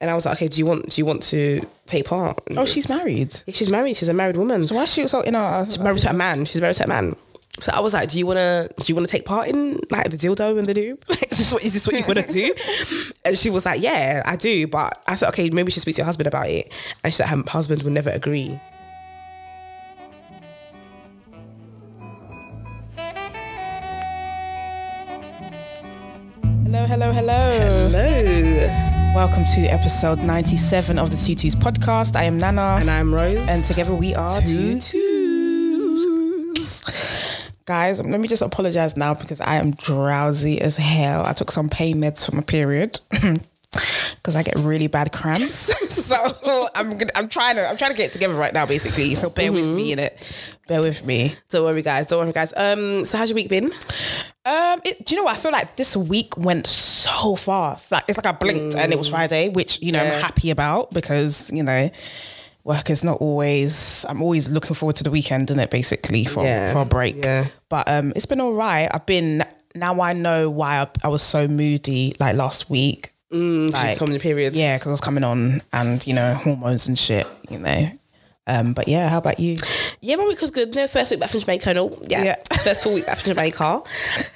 And I was like, okay, do you want do you want to take part? in Oh, she's married. Yeah, she's married. She's a married woman. So why is she so in our? She's married to a man. She's married to a man. So I was like, do you wanna do you wanna take part in like the dildo and the lube? Like, is this what is this what you wanna do? and she was like, yeah, I do. But I said, okay, maybe you should speak to your husband about it. And she said her husband would never agree. Welcome to episode 97 of the Tutus podcast. I am Nana. And I'm Rose. and together we are Two Tutus. Guys, um, let me just apologize now because I am drowsy as hell. I took some pain meds for my period. Because I get really bad cramps, so I'm gonna, I'm trying to I'm trying to get it together right now, basically. So bear with me in it, bear with me. Don't worry, guys. Don't worry, guys. Um, so how's your week been? Um, it, do you know what? I feel like this week went so fast. Like it's like I blinked and it was Friday, which you know Yeah. I'm happy about because you know work is not always. I'm always looking forward to the weekend, isn't it? Basically for Yeah. for a break. Yeah. But um, it's been all right. I've been now. I know why I, I was so moody like last week. Mm, Like, coming the periods. Yeah, because I was coming on and you know hormones and shit. You know. Um, but yeah, how about you? Yeah, my week was good. No, first week back from Jamaica. No, yeah, Yeah. first full week back from Jamaica.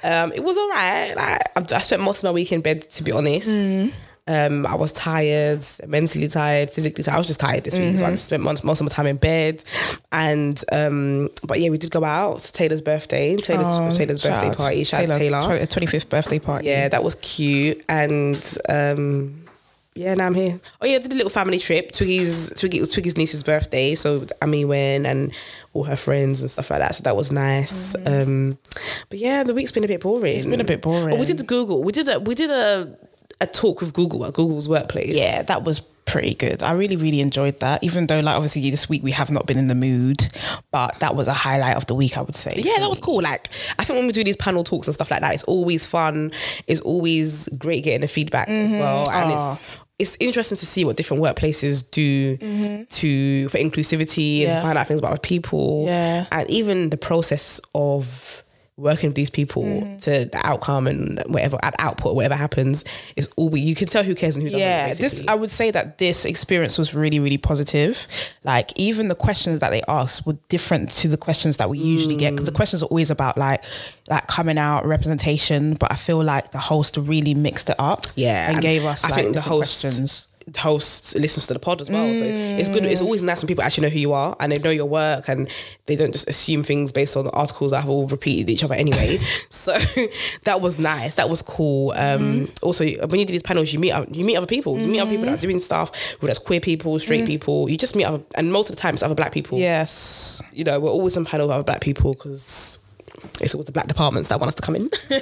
Um, it was all right. Like, I, I spent most of my week in bed, to be honest. Mm. Um, I was tired, mentally tired, physically tired. I was just tired this week, Mm-hmm. so I spent most, most of my time in bed. And um, but yeah, we did go out to Taylor's birthday. Taylor's Taylor's Shout birthday party. Shout out to Taylor. Taylor. Twenty fifth birthday party. Yeah, that was cute. And um, yeah, now I'm here. Oh yeah, I did a little family trip. Twiggy's Twiggy it was Twiggy's niece's birthday, so Amy went and all her friends and stuff like that. So that was nice. Um, but yeah, the week's been a bit boring. It's Mm-hmm. been a bit boring. Oh, we did Google. We did a we did a a talk with Google at Google's workplace. Yeah, that was pretty good. I really, really enjoyed that. Even though, like, obviously this week we have not been in the mood, but that was a highlight of the week, I would say. Yeah, that was cool. Like, I think when we do these panel talks and stuff like that, it's always fun. It's always great getting the feedback as Mm-hmm. well, and it's it's interesting to see what different workplaces do to for inclusivity and Mm-hmm. Yeah. to find out things about people, Yeah. and even the process of working with these people Mm-hmm. to the outcome and whatever at output whatever happens is all we you can tell who cares and who doesn't. Yeah, this. I would say that this experience was really, really positive. Like even the questions that they asked were different to the questions that we usually get because the questions are always about like like coming out representation, but I feel like the host really mixed it up. Yeah, and, and gave us I like think the host- questions. Host listens to the pod as well. So it's good. Mm. It's always nice when people actually know who you are and they know your work and they don't just assume things based on the articles that have all repeated each other anyway. so that was nice. That was cool. Um, Mm-hmm. Also, when you do these panels, you meet up- you meet other people. You meet other people that are doing stuff. Whether that's queer people, straight people. You just meet other, and most of the time it's other black people. Yes. You know, we're always on panel with other black people because. It's always the black departments that want us to come in.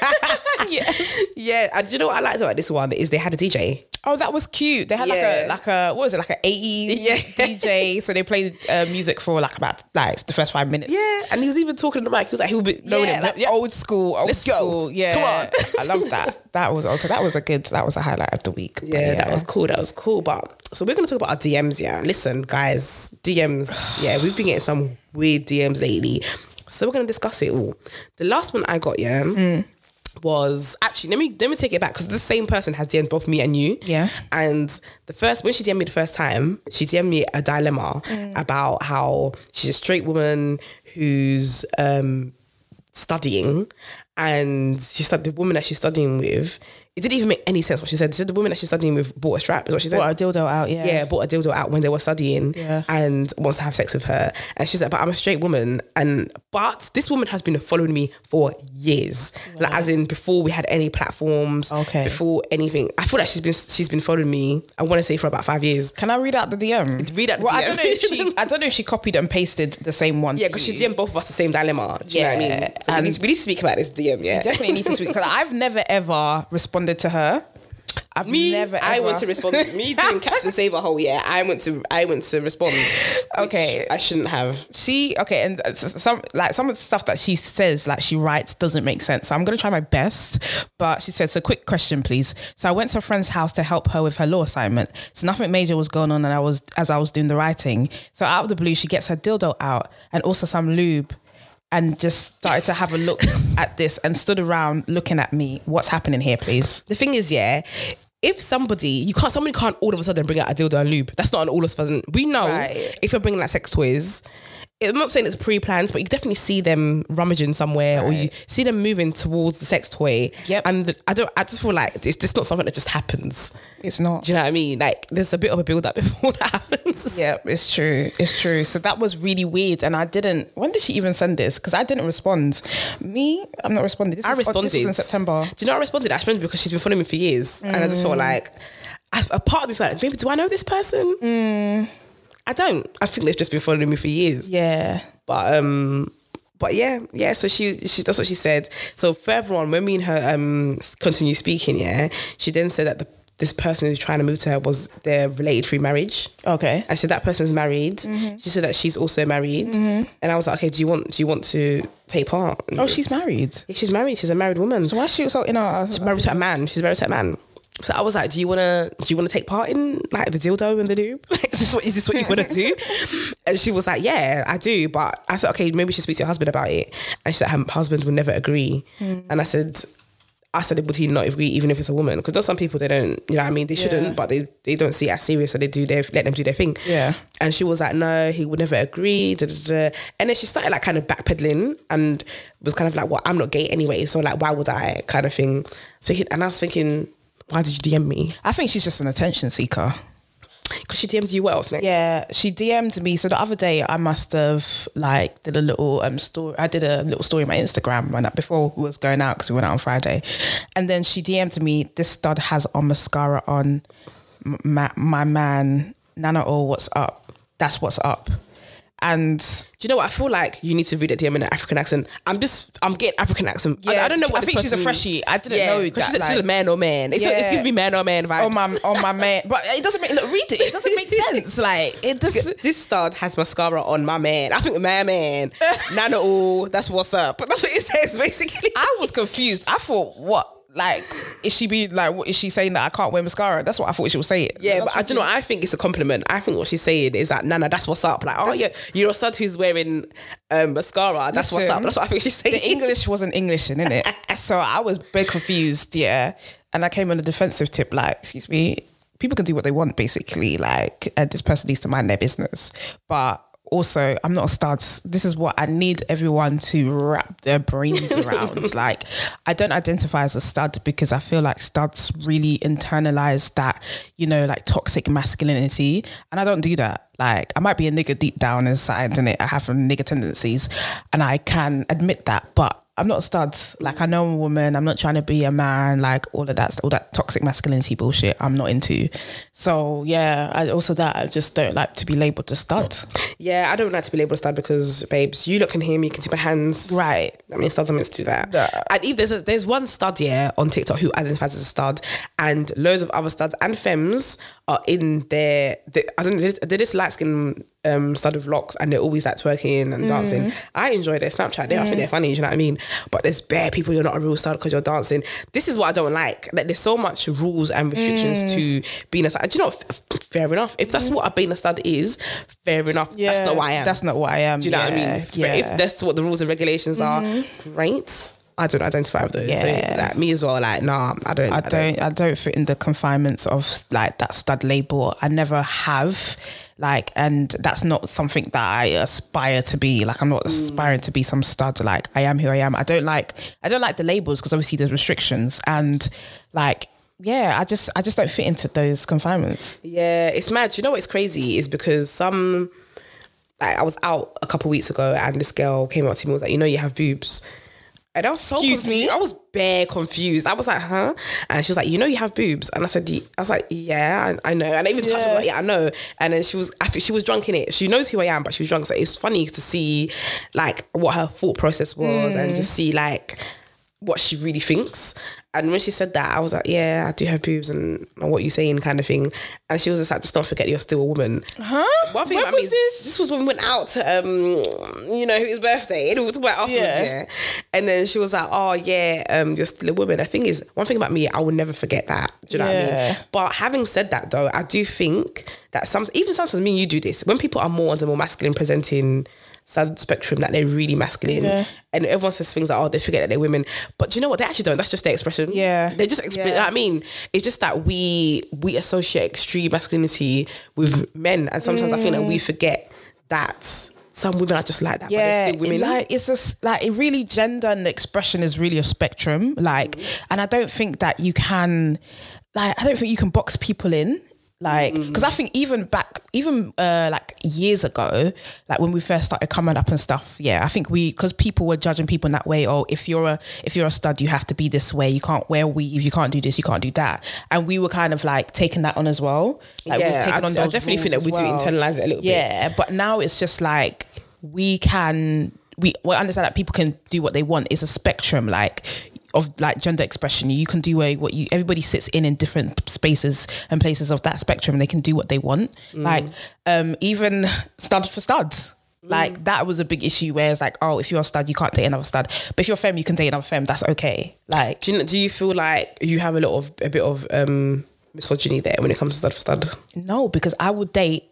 Yes. yeah, and do you know what I liked about this one is they had a DJ. Oh, that was cute. They had Yeah. like a like a what was it like an eighties Yeah. DJ. So they played uh, music for like about like the first five minutes. Yeah, and he was even talking to the mic. He was like, "He'll be knowing yeah, him. like yeah. old school, old Let's go. Yeah, Come on. I love that. That was also that was a good that was a highlight of the week. But Yeah, that was cool. That was cool. But so we're gonna talk about our DMs. Yeah, listen, guys, DMs. Yeah, we've been getting some weird DMs lately. So we're gonna discuss it all. The last one I got, yeah, Mm. was actually let me let me take it back because the same person has DM'd both me and you. Yeah. And the first when she DM'd me the first time, she DM'd me a dilemma Mm. about how she's a straight woman who's um studying and she started the woman that she's studying with it didn't even make any sense what she said. She said the woman that she's studying with bought a strap is what she said. Brought a dildo out. Yeah, yeah, bought a dildo out when they were studying Yeah. and wants to have sex with her. And she's like, but I'm a straight woman. And but this woman has been following me for years. Like as in before we had any platforms. Okay. Before anything. I feel like she's been she's been following me, I want to say for about five years. Can I read out the DM? Read out the well, I don't know if she. I don't know if she copied and pasted the same one. Yeah, because she. DM'd both of us the same dilemma. Do you know what I mean? Yeah, So we, and- need, we need to speak about this DM, yeah. definitely needs to speak because I've never ever responded to her. I've Me, never. I ever- went to respond. me doing Captain Save a whole year. I went to, I went to respond. Okay. I shouldn't have. she okay and some like some of the stuff that she says like she writes doesn't make sense so i'm going to try my best but she said so quick question please so i went to a friend's house to help her with her law assignment so nothing major was going on and i was as i was doing the writing so out of the blue she gets her dildo out and also some lube and just started to have a look at this and stood around looking at me what's happening here please The thing is, yeah, if somebody you can't somebody can't all of a sudden bring out a dildo and lube. That's not an all of a sudden. We know Right. if you're bringing like sex toys. I'm not saying it's pre-planned, but you definitely see them rummaging somewhere, or you see them moving towards the sex toy. Yep. And the, I don't. I just feel like it's just not something that just happens. It's not. Do you know what I mean? Like there's a bit of a build up before that happens. Yeah, it's true. It's true. So that was really weird, and I didn't. When did she even send this? Because I didn't respond. Me, I'm not responding. This I was- responded This was in September. Do you know I responded? I responded because she's been following me for years, and I just Mm. felt like I, a part of me felt like maybe do I know this person? I don't. I think they've just been following me for years. Yeah. But um, but yeah, yeah. So she, she that's what she said. So further on, when me and her um continue speaking, yeah, she then said that the this person who's trying to move to her was they're related through marriage. Okay. I said that person's married. Mm-hmm. She said that she's also married, and I was like, okay, do you want do you want to take part? Oh, she's married. Yeah, she's married. She's a married woman. So why is she so in our? She's married to a man. She's married to a man. So I was like, "Do you wanna do you wanna take part in like the dildo and the lube? Like, is this what is this what you wanna do?" and she was like, "Yeah, I do." But I said, "Okay, maybe you should speak to your husband about it." And she said, "Her husband would never agree." Hmm. And I said, "I said, would he not agree even if it's a woman? Because there's some people they don't, you know, what I mean, they shouldn't, Yeah. but they they don't see it as serious, so they do their let them do their thing." Yeah. And she was like, no, he would never agree. Da, da, da. And then she started like kind of backpedaling and was kind of like, well, I'm not gay anyway. So like, why would I kind of thing. Thinking, and I was thinking, why did you DM me? I think she's just an attention seeker. Because she DM'd you what else next? Yeah, she DM'd me. So the other day, I must have like did a little um story. I did a little story on my Instagram when I, before we was going out because we went out on Friday, and then she DM'd me. This stud has on mascara on. My, my man Nana, oh, what's up? That's what's up. And Do you know what? I feel like you need to read it to him in an African accent. I'm just, I'm getting African accent. I, Yeah, I don't know I think she's a freshie. I didn't know that, She's, she's a man or man. It's, it's Yeah. giving me man or man oh, vibes. on my on my man, but it doesn't make look. Read it. It doesn't make sense. Like it does. this stud has mascara on my man. I think my man. Nana, oh, that's what's up. But that's what it says basically. I was confused. I thought, what? Like, is she be like? What is she saying that I can't wear mascara? That's what I thought she was saying. Yeah, but I don't know. I think it's a compliment. I think what she's saying is that Nana, that's what's up. Like, oh yeah, you're a stud who's wearing um, mascara. That's what's up. That's what I think she's saying. the English wasn't English in it, so I was big confused. Yeah, and I came on a defensive tip, like, excuse me, people can do what they want, basically. Like, uh, this person needs to mind their business, but. Also, I'm not a stud. This is what I need everyone to wrap their brains around. like, I don't identify as a stud because I feel like studs really internalize that, you know, like toxic masculinity. And I don't do that. Like, I might be a nigger deep down inside, and it I have some nigger tendencies, and I can admit that. But I'm not a stud. Like, I know I'm a woman. I'm not trying to be a man. Like all of that, all that toxic masculinity bullshit. I'm not into. So yeah, I also that I just don't like to be labeled a stud. yeah, I don't like to be labeled a stud because, babes, you look and hear me, you can see my hands. Right. I mean, studs are meant to do that. Yeah. And if there's a, there's one stud yeah on TikTok who identifies as a stud, and loads of other studs and femmes are in their. they I don't know. They're this light skin um, stud with locks, and they're always like twerking and dancing. Mm. I enjoy their Snapchat. They, I think mm. they're funny. Do you know what I mean? But there's bare people. You're not a real stud because you're dancing. This is what I don't like. Like there's so much rules and restrictions mm. to being a stud. Do you know? Fair enough. If that's what a being a stud is, fair enough. that's not why I am. That's not what I am. Do you know what I mean? Yeah. If that's what the rules and regulations are, mm-hmm. great. I don't identify with those. Yeah. So like me as well, like, nah, I don't I don't I don't fit in the confinements of like that stud label. I never have. Like and that's not something that I aspire to be. Like I'm not mm. aspiring to be some stud. Like I am who I am. I don't like I don't like the labels because obviously there's restrictions and like yeah, I just I just don't fit into those confinements. Yeah, it's mad. You know what's crazy is because some like I was out a couple weeks ago and this girl came up to me and was like, you know, you have boobs. And I was so Excuse confused. me? I was bare confused. I was like, huh? And she was like, you know, you have boobs. And I said, I was like, yeah, I, I know. And I even touched her, I was like, yeah, I know. And then she was, I think she was drunk in it. She knows who I am, but she was drunk. So it's funny to see like what her thought process was and Mm. to see like what she really thinks. And when she said that, I was like, yeah, I do have boobs and, and what you saying kind of thing. And she was just like, just don't forget you're still a woman. Huh? One thing When about me was is this? this was when we went out to um you know his birthday and we talked about afterwards Yeah. yeah. and then she was like oh yeah um you're still a woman the thing is one thing about me I will never forget that do you know what I mean but having said that though I do think that some even sometimes me and you do this when people are more on the more masculine presenting side spectrum that they're really masculine, Yeah. and everyone says things like, "Oh, they forget that they're women," but do you know what? They actually don't. That's just their expression. Yeah. they just exp- Yeah. I mean, it's just that we we associate extreme masculinity with men, and sometimes I think that we mm. forget that some women are just like that, but yeah, still women. it, like it's just like it really gender and expression is really a spectrum. Like, mm. and I don't think that you can, like, I don't think you can box people in. Like, because I think even back, even uh, like years ago, like when we first started coming up and stuff, yeah, I think we because people were judging people in that way. Oh, if you're a if you're a stud, you have to be this way. You can't wear weave. You can't do this. You can't do that. And we were kind of like taking that on as well. Like, we was yeah, taking I'd- on I definitely think that we as do internalize it a little bit. Yeah, but now it's just like we can we we understand that people can do what they want. It's a spectrum like of like gender expression. You can do a, what you everybody sits in in different spaces and places of that spectrum and they can do what they want. Mm. Like um even stud for studs. Like that was a big issue where it's like, oh, if you're a stud, you can't date another stud. But if you're a femme, you can date another femme. That's okay. Like Do you, do you feel like you have a lot of a bit of um, misogyny there when it comes to stud for stud? No, because I would date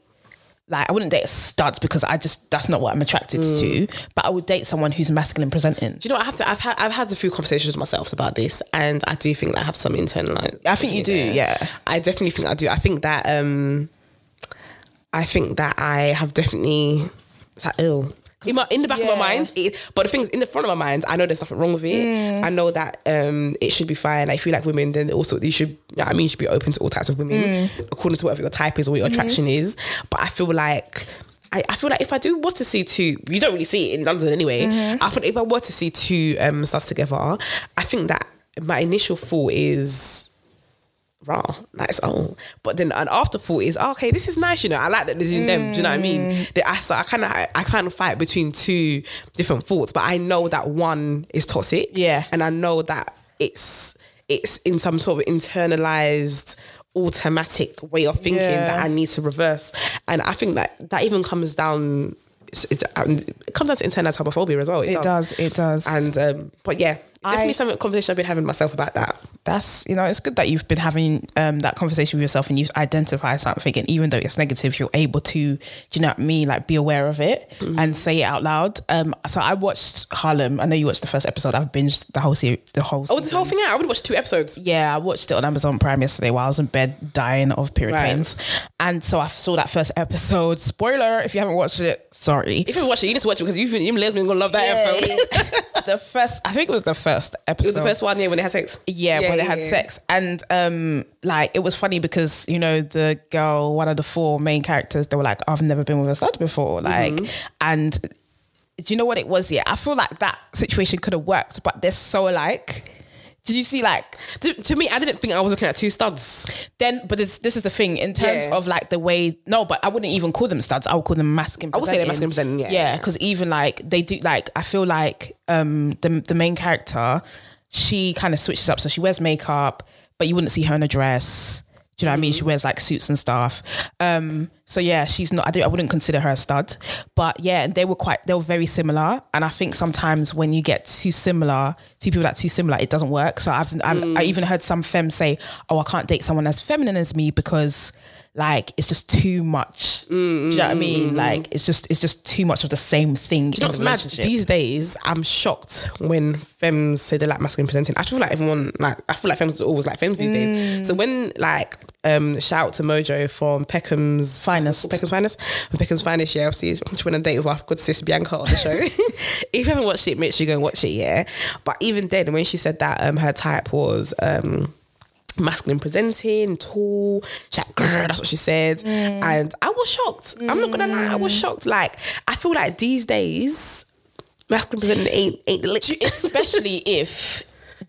like I wouldn't date a studs because I just that's not what I'm attracted to. But I would date someone who's masculine presenting. Do you know? what I have to. I've had. I've had a few conversations with myself about this, and I do think that I have some internalized. I think you do, there. yeah. I definitely think I do. I think that. um I think that I have definitely. It's like ill. In, my, in the back of my mind, it, but the thing is, in the front of my mind, I know there's nothing wrong with it. Mm. I know that um, it should be fine. I feel like women, then also you should. Yeah, I mean, you should be open to all types of women Mm. according to whatever your type is or your attraction Mm-hmm. is. But I feel like I, I feel like if I do was to see two, you don't really see it in London anyway. Mm-hmm. I thought if I were to see two um stars together, I think that my initial thought is raw, like oh, but then an afterthought is oh, okay, this is nice, you know. I like that they're doing them. Do you know what I mean? Mm. They, I, so I kind of I, I kind of fight between two different thoughts, but I know that one is toxic, Yeah. and I know that it's it's in some sort of internalized automatic way of thinking Yeah. that I need to reverse. And I think that that even comes down it's, um, it comes down to internalized homophobia as well. It, It does, it does. And um, but yeah, definitely I- some conversation I've been having myself about that. That's you know, it's good that you've been having um, that conversation with yourself and you've identified something, and even though it's negative, you're able to, do you know what I mean, like be aware of it Mm-hmm. and say it out loud. Um, so I watched Harlem. I know you watched the first episode. I've binged the whole series, the whole. Oh, this whole thing out. I would watch two episodes. Yeah, I watched it on Amazon Prime yesterday while I was in bed dying of period Right. pains. And so I saw that first episode. Spoiler, if you haven't watched it, sorry. If you haven't watched it, you need to watch it because you even lesbian gonna love that episode. the first, I think it was the first episode. it was the first one, yeah, when they had sex. Yeah, they had yeah. sex. And um like it was funny because, you know, the girl, one of the four main characters, they were like, I've never been with a stud before. Like and do you know what it was? Yeah, I feel like that situation could have worked, but they're so alike. Did you see like To, to me, I didn't think I was looking at two studs. then but this this is the thing in terms Yeah. of like the way no but i wouldn't even call them studs i would call them masculine I would say they're masculine presenting, yeah. yeah because even like they do like i feel like um the, the main character she kind of switches up so she wears makeup but you wouldn't see her in a dress do you know what I mean? She wears like suits and stuff. Um, so yeah, she's not. I do. I wouldn't consider her a stud, but yeah, they were quite. They were very similar, and I think sometimes when you get too similar, two people that too similar, it doesn't work. So I've, I've I even heard some femmes say, "Oh, I can't date someone as feminine as me because." Like it's just too much. Do you know what I mean? Like it's just it's just too much of the same thing. You know what's mad? These days, I'm shocked when femmes say they like masculine presenting. I feel like everyone, like, I feel like femmes are always like femmes these Mm. days. So when, like, um, shout out to Mojo from Peckham's Finest. Peckham's Finest, from Peckham's Finest. Yeah, obviously, she went on a date with our good sis Bianca on the show. if you haven't watched it, make sure you go and watch it. Yeah, but even then, when she said that um, her type was um, masculine presenting, tall. She's like, that's what she said. Mm. And I was shocked. I'm not gonna lie, I was shocked. Like, I feel like these days, masculine presenting ain't ain't lit. especially if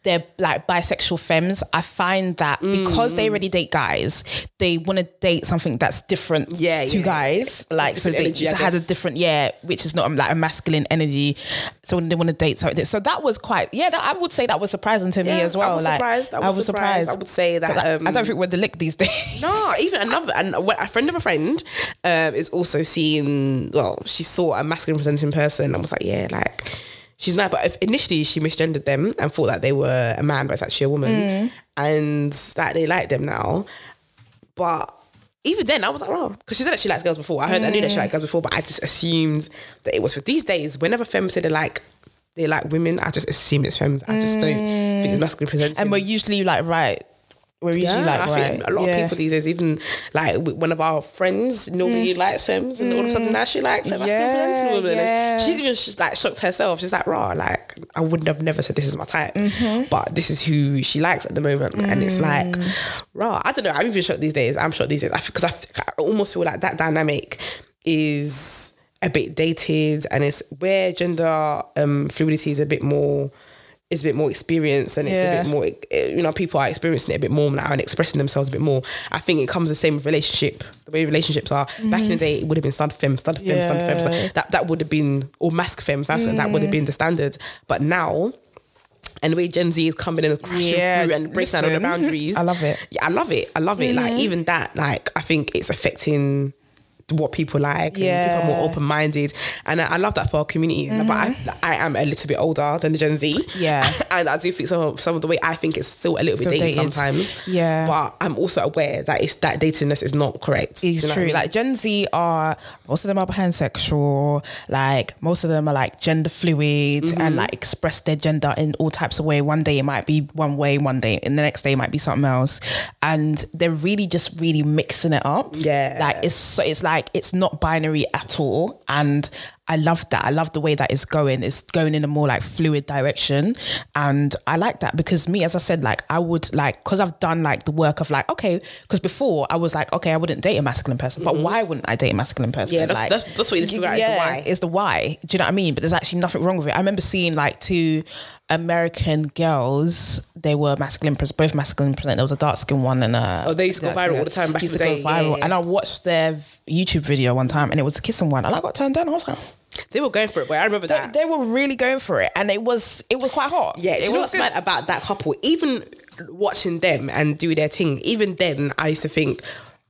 they're like bisexual femmes, I find that because Mm. they already date guys, they want to date something that's different Yeah, to yeah. guys. Like so, they energy, just had a different yeah, which is not like a masculine energy. So when they want to date something, so that was quite yeah. That, I would say that was surprising to me as well. I was like, surprised. I was, surprised. I would say that. I, um, I don't think we're the lick these days. No, even another and a friend of a friend um, is also seeing. Well, she saw a masculine presenting person and was like, yeah, like she's not. But if initially she misgendered them and thought that they were a man, but it's actually a woman, mm. and that they like them now. But even then I was like, oh, because she said that she likes girls before. I heard, I knew that she liked girls before, but I just assumed that it was for these days. Whenever femmes say they like, they like women, I just assume it's femmes. I just don't think it's mm. masculine presenting. And we're usually like right. We're usually like I right. think a lot yeah. of people these days, even like one of our friends, normally likes femmes, and all of a sudden now she likes a masculine Yeah, presenting yeah. She's even she's like shocked herself. She's like, "Raw, like I wouldn't have never said this is my type, Mm-hmm. but this is who she likes at the moment." And it's like, Mm. raw. I don't know. I'm even shocked these days. I'm shocked these days because I almost feel like that dynamic is a bit dated, and it's where gender um, fluidity is a bit more. Is a bit more experienced and it's Yeah. a bit more eh, you know people are experiencing it a bit more now and expressing themselves a bit more i think it comes the same with relationship the way relationships are back in the day it would have been stud femme stud femme stud femme Mm-hmm. Stud- that that would have been or mask femme that's that would have been the standard but now and the way Gen Z is coming in and crashing Yeah, through and breaking down all the boundaries. I love it. Yeah, I love it. I love it. Like even that, like I think it's affecting what people like. and Yeah. people are more open minded, and I, I love that for our community. But I, I am a little bit older than the Gen Z. Yeah. and I do think some of, some of the way I think it's still a little Still bit dated, dated. sometimes. Yeah. but I'm also aware that it's that datedness is not correct. It's you know what I true. mean? Like Gen Z are most of them are pansexual. Like most of them are like gender fluid Mm-hmm. and like express their gender in all types of way. One day it might be one way, one day and the next day it might be something else. And they're really just really mixing it up. Yeah. Like it's so it's like it's not binary at all. And I love that. I love the way that it's going. It's going in a more like fluid direction. And I like that because me, as I said, like I would like, because I've done like the work of like, okay, because before I was like, okay, I wouldn't date a masculine person, but why wouldn't I date a masculine person? Mm-hmm. Yeah, that's- like, that's- that's what you need to figure out is the why. Is the why. Do you know what I mean? But there's actually nothing wrong with it. I remember seeing like two American girls, they were masculine, both masculine present. There was a dark skinned one and a. Oh, they used to go viral all the time back used in to the go day. Viral. yeah. And I watched their YouTube video one time and it was the kissing one. And I got turned down. I was like, they were going for it, but I remember that. they were really going for it, and it was it was quite hot. Yeah, it was good. mad about that couple. Even watching them and do their thing, even then I used to think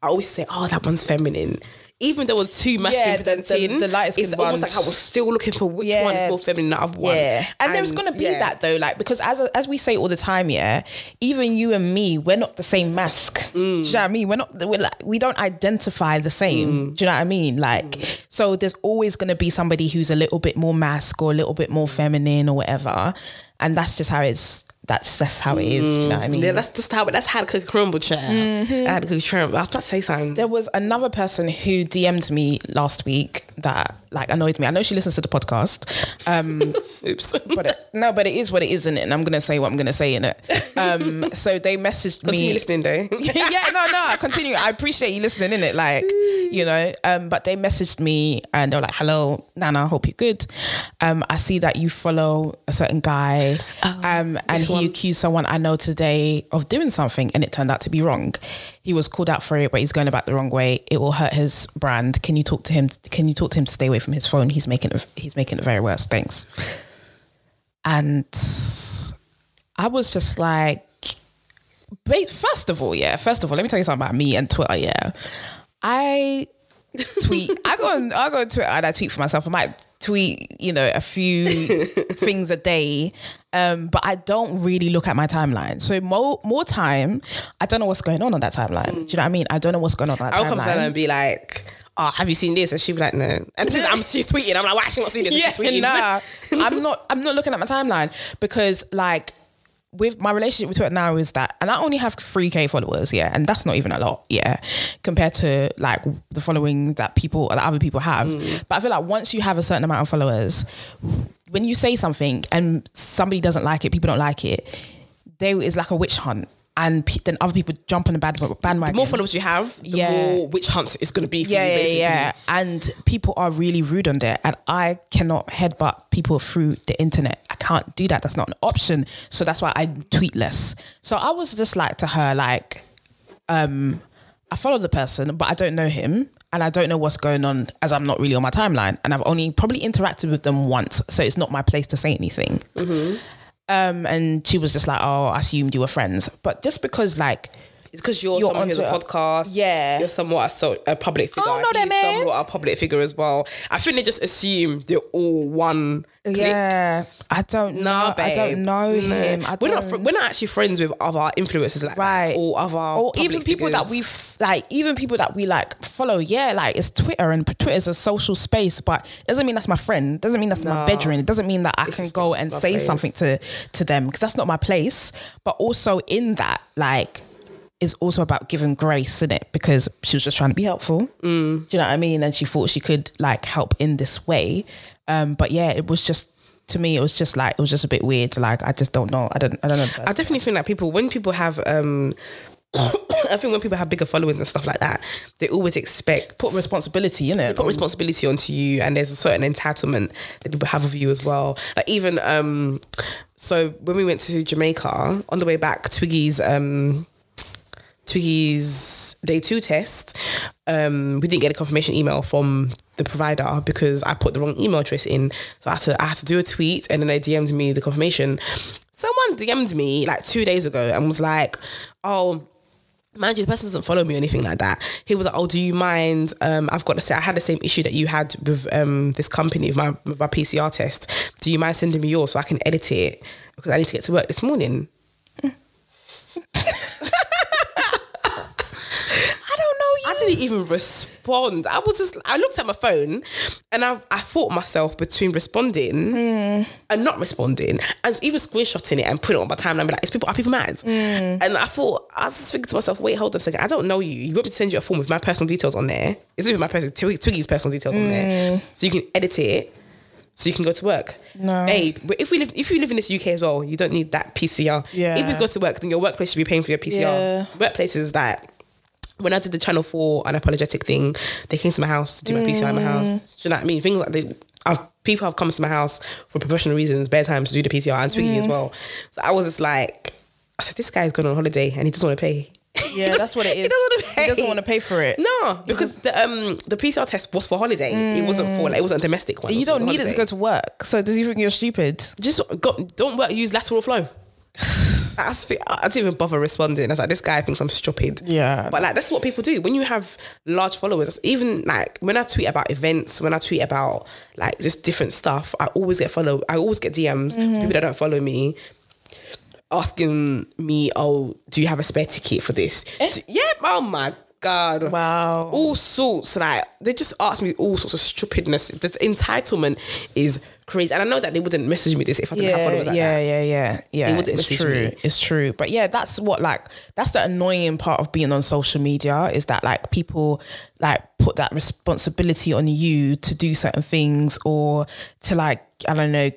I always say, "Oh, that one's feminine." Even though there was two masculine Yeah, the- the- presenting, the light-skinned it's almost ones. like I was still looking for which Yeah. one's more feminine than the other one. Yeah, and, there's gonna be yeah. that though, like because as as we say all the time, yeah, even you and me, we're not the same mask. Mm. Do you know what I mean? We're not. We're like, we don't identify the same. Mm. Do you know what I mean? Like, mm. so there's always gonna be somebody who's a little bit more mask or a little bit more feminine or whatever, and that's just how it's. That's that's how it is. Do you know what I mean? Yeah, that's just how that's how the cookie crumble, child. Mm-hmm. How the cookie crumble. I was about to say something. There was another person who DM'd me last week that like annoyed me. I know she listens to the podcast. Um, Oops. but it, no, but it is what it is, isn't it? And I'm gonna say what I'm gonna say in it. Um, so they messaged Continue me. listening, though. yeah, no, no, continue. I appreciate you listening in it, like you know. Um, but they messaged me and they were like, "Hello, Nana, hope you're good. Um, I see that you follow a certain guy, um, and he one. accused someone I know today of doing something, and it turned out to be wrong. He was called out for it, but he's going about the wrong way. It will hurt his brand. Can you talk to him? Can you talk to him to stay away from his phone? He's making it. He's making it very worse. Thanks." And I was just like, Wait, first of all, yeah. First of all, let me tell you something about me and Twitter. Yeah, I tweet. I go on. I go on Twitter and I tweet for myself. I might tweet, you know, a few things a day, um, but I don't really look at my timeline. So more more time, I don't know what's going on on that timeline. Do you know what I mean? I don't know what's going on on that I'll come to her and be like, "Oh, have you seen this?" And she'd be like, "No." And I'm she's tweeting. I'm like, "Why she not seen this?" Yeah, she's tweeting. nah. I'm not. I'm not looking at my timeline because like with my relationship with Twitter now is that, and I only have three k followers, yeah, and that's not even a lot, yeah, compared to like the following that people that other people have. Mm. But I feel like once you have a certain amount of followers, when you say something and somebody doesn't like it, people don't like it, there is like a witch hunt. And pe- then other people jump on the band bandwagon. The more followers you have, the Yeah. more witch hunt is going to be for Yeah, you, yeah, basically. yeah. And people are really rude on there. And I cannot headbutt people through the internet. I can't do that. That's not an option. So that's why I tweet less. So I was just like to her, like, um, I follow the person, but I don't know him. And I don't know what's going on as I'm not really on my timeline. And I've only probably interacted with them once. So it's not my place to say anything. Um, and she was just like, "Oh, I assumed you were friends." But just because like because you're, You're someone who's a podcast. Yeah. you're somewhat a, so, a public figure. know He's that man. somewhat a public figure as well. I think they just assume they're all one. clique. Yeah, I don't know. Nah, I don't know Nah. him. I we're not. Fr- we're not actually friends with other influencers like right that, or other, or even people that we figures. like even people that we like follow yeah like it's twitter and Twitter is a social space but it doesn't mean that's my friend doesn't mean that's my bedroom it doesn't mean that i It's can go and say place. something to to them because that's not my place but also in that like is also about giving grace in it? Because she was just trying to be helpful. Mm. do you know what i mean? And she thought she could like help in this way. Um but yeah it was just to me it was just like it was just a bit weird. Like i just don't know. I don't i don't know. I definitely think that people, when people have, um, I think when people have bigger followings and stuff like that, they always expect put responsibility in it put responsibility onto you, and there's a certain entitlement that people have of you as well. Like even, um, so when we went to Jamaica on the way back, Twiggy's, um, Twiggy's day two test, um, we didn't get a confirmation email from the provider because I put the wrong email address in. So I had to I had to do a tweet and then they DM'd me the confirmation. Someone DM'd me like two days ago and was like, Oh, mind you, the person doesn't follow me or anything like that. He was like, "Oh, do you mind? Um, I've got to say, I had the same issue that you had with um this company with my with my PCR test. Do you mind sending me yours so I can edit it because I need to get to work this morning?" i don't know you I didn't even respond. I was just, I looked at my phone and I, I thought myself between responding and not responding and even screenshotting it and putting it on my timeline. be Like, is people, are people mad? Mm. And I thought, I was just thinking to myself, wait, hold on a second. I don't know you. You want me to send you a form with my personal details on there? It's even my personal, Twiggy- Twiggy's personal details on there. Mm. So you can edit it. So you can go to work. No. babe. But if we live, if you live in this UK as well, you don't need that PCR. Yeah. If you go to work, then your workplace should be paying for your PCR. Yeah. Workplaces that when I did the Channel 4 unapologetic thing, they came to my house to do my PCR in my house. Do you know what I mean? Things like they, I've, people have come to my house for professional reasons, bare times to do the PCR and Twiggy as well. So I was just like, I said, this guy's gone on holiday and he doesn't want to pay. Yeah, that's what it is. He doesn't want to pay. He doesn't want to pay for it. No, because the um the PCR test was for holiday. It wasn't for like it wasn't a domestic one. You don't need it to go to work. So does he think you're stupid? just go, don't work, use lateral flow. I, didn't even bother responding. I was like, this guy thinks I'm stupid. Yeah. But like, that's what people do. When you have large followers, even like when I tweet about events, when I tweet about like just different stuff, I always get follow. I always get DMs, Mm-hmm. people that don't follow me, asking me, oh, do you have a spare ticket for this? D- yeah. Oh my God. Eh? Wow. All sorts. Like, they just ask me all sorts of stupidness. The entitlement is crazy. And I know that they wouldn't message me this if I didn't have Yeah, followers like yeah, that. yeah, yeah, yeah. Wouldn't It's true. me. It's true. But yeah, that's what like that's the annoying part of being on social media is that like people like put that responsibility on you to do certain things or to like I don't know,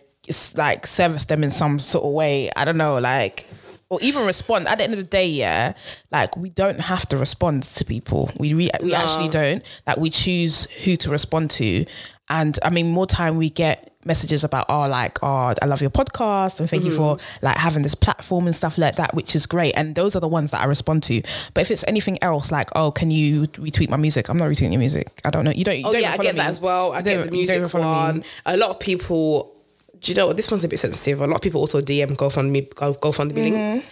like service them in some sort of way. I don't know, like or even respond. At the end of the day, yeah, like we don't have to respond to people. We re- we No. actually don't. Like we choose who to respond to, and I mean, more time we get messages about oh like oh I love your podcast and thank you for like having this platform and stuff like that, which is great. And those are the ones that I respond to. But if it's anything else, like oh can you retweet my music? I'm not retweeting your music. I don't know. You don't. You Oh don't yeah, I get me. that as well. I get the music one. me. A lot of people. Do you know what? This one's a bit sensitive. A lot of people also DM GoFundMe, Go, GoFundMe Mm-hmm. links,